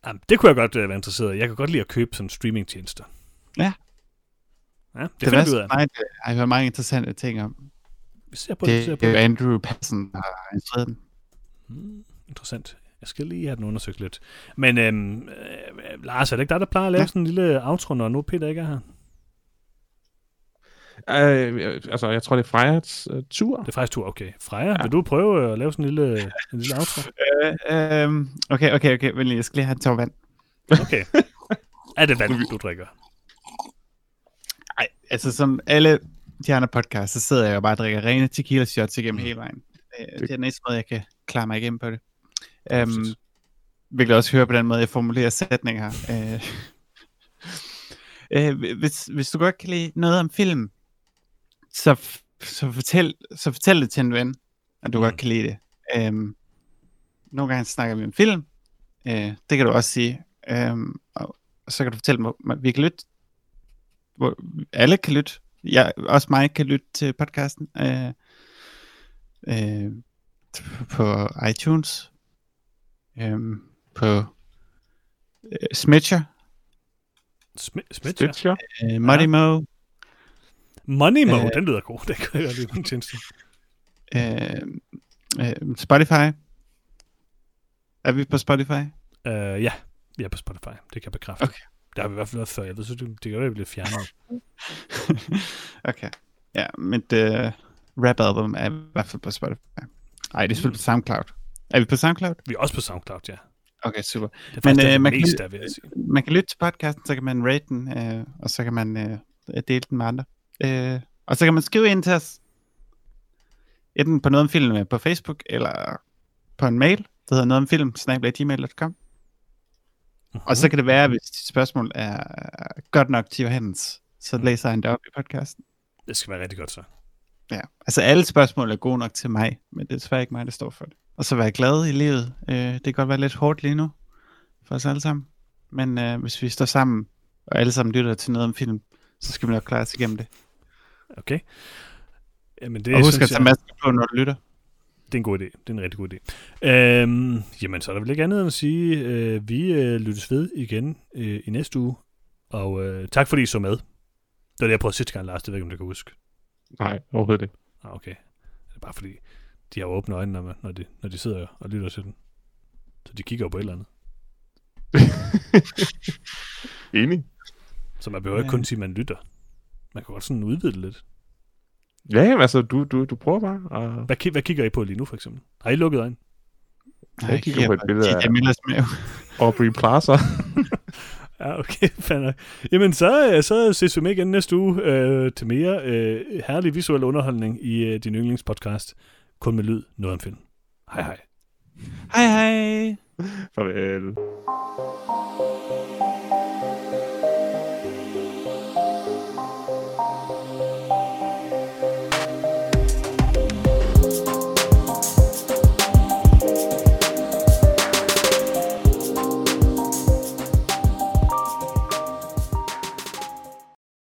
Jamen, det kunne jeg godt øh, være interesseret i. Jeg kan godt lide at købe sådan streamingtjenester. Ja. Ja, det The finder vi ud af. Night øh, har jeg hørt mange interessante ting om. Vi ser på det, Det, ser det på er det. Andrew Patton, der har instrueret den. Hmm, interessant. Jeg skal lige have den undersøgt lidt. Men øhm, øh, Lars, er det ikke dig, der plejer at lave. Ja. sådan en lille outro, når nu Peter ikke er her? Øh, altså, jeg tror, det er Frejas uh, tur. Det er faktisk tur, okay. Freja, ja. Vil du prøve at lave sådan en lille, en lille outro? *laughs* Øh, øh, okay, okay, okay. Lige, jeg skal lige have en tår vand. Okay. er det vand, du drikker? Ej, altså som alle de andre podcasts, så sidder jeg jo bare og drikker rene tequila shots igennem Mm. hele vejen. Øh, Det er den eneste måde, jeg kan klare mig igennem på det. Um, Præcis. vi kan også høre på den måde, jeg formulerer sætninger. Uh, uh, *laughs* hvis, hvis du godt kan lide noget om film, så, så, fortæl, så fortæl det til en ven, at du Mm. godt kan lide det. Um, nogle gange snakker vi om film. Uh, det kan du også sige. Um, og, og så kan du fortælle mig, at vi kan lytte. Hvor alle kan lytte. Jeg, også mig kan lytte til podcasten. Uh, uh, på iTunes. Um, på uh, Smitcher. Sm- Smitcher? Stitcher. Uh, Modimo. Moneymo, Øh. den lyder god. *laughs* Det kan jeg godt lide tjeneste. Uh, uh, Spotify. Er vi på Spotify? Uh, ja, vi er på Spotify. Det kan jeg bekræfte. Okay. Det har vi i hvert fald været før. Jeg ved, så det, det kan være, vi bliver fjernet. *laughs* okay. Ja, men det rap album er i hvert fald på Spotify. Nej, det er selvfølgelig på SoundCloud. Er vi på SoundCloud? Vi er også på SoundCloud, ja. Okay, super. Det er Men, øh, man kan mest, lide- der vil jeg sige. Man kan lytte til podcasten, så kan man rate den, øh, og så kan man øh, dele den med andre. Øh, og så kan man skrive ind til os, enten på noget om film på Facebook, eller på en mail, der hedder noget om film, gmail.com. Og så kan det være, hvis dit spørgsmål er godt nok til Johannes, så læser han det op i podcasten. Det skal være rigtig godt så. Ja, altså alle spørgsmål er gode nok til mig, men det er desværre ikke mig, der står for det. Og så være glad i livet. Øh, det kan godt være lidt hårdt lige nu for os alle sammen. Men øh, hvis vi står sammen, og alle sammen lytter til noget om film, så skal vi nok klare os igennem det. Okay. Jamen, det, og husk at tage jeg, masker på, når du lytter. det er en god idé. Det er en rigtig god idé. Øhm, jamen, så er der vel ikke andet end at sige, øh, vi øh, lyttes ved igen øh, i næste uge. Og øh, tak fordi I så med. Det var det, jeg prøvede sidste gang, Lars. Det ved jeg ikke, om du kan huske. Nej, overhovedet ikke. Ah, okay. Det er bare fordi, de har åbne øjne, når, man, når, de, når de sidder og lytter til den. Så de kigger jo på et eller andet. *laughs* Enig. Så man behøver ikke Ja. kun sige, at man lytter. Man kan godt sådan udvide det lidt. Ja, jamen, altså, du, du, du prøver bare at... Hvad, ki- hvad kigger I på lige nu, for eksempel? Har I lukket øjne? Jeg kigger på et billede af- af... Millers mave. Aubrey Plaza. *laughs* *laughs* Ja, okay, nok. Jamen, så, øh, så ses vi med igen næste uge øh, til mere øh, herlig visuel underholdning i øh, din yndlingspodcast. Kun med lyd, noget om film. Hej hej. Hej hej! Farvel.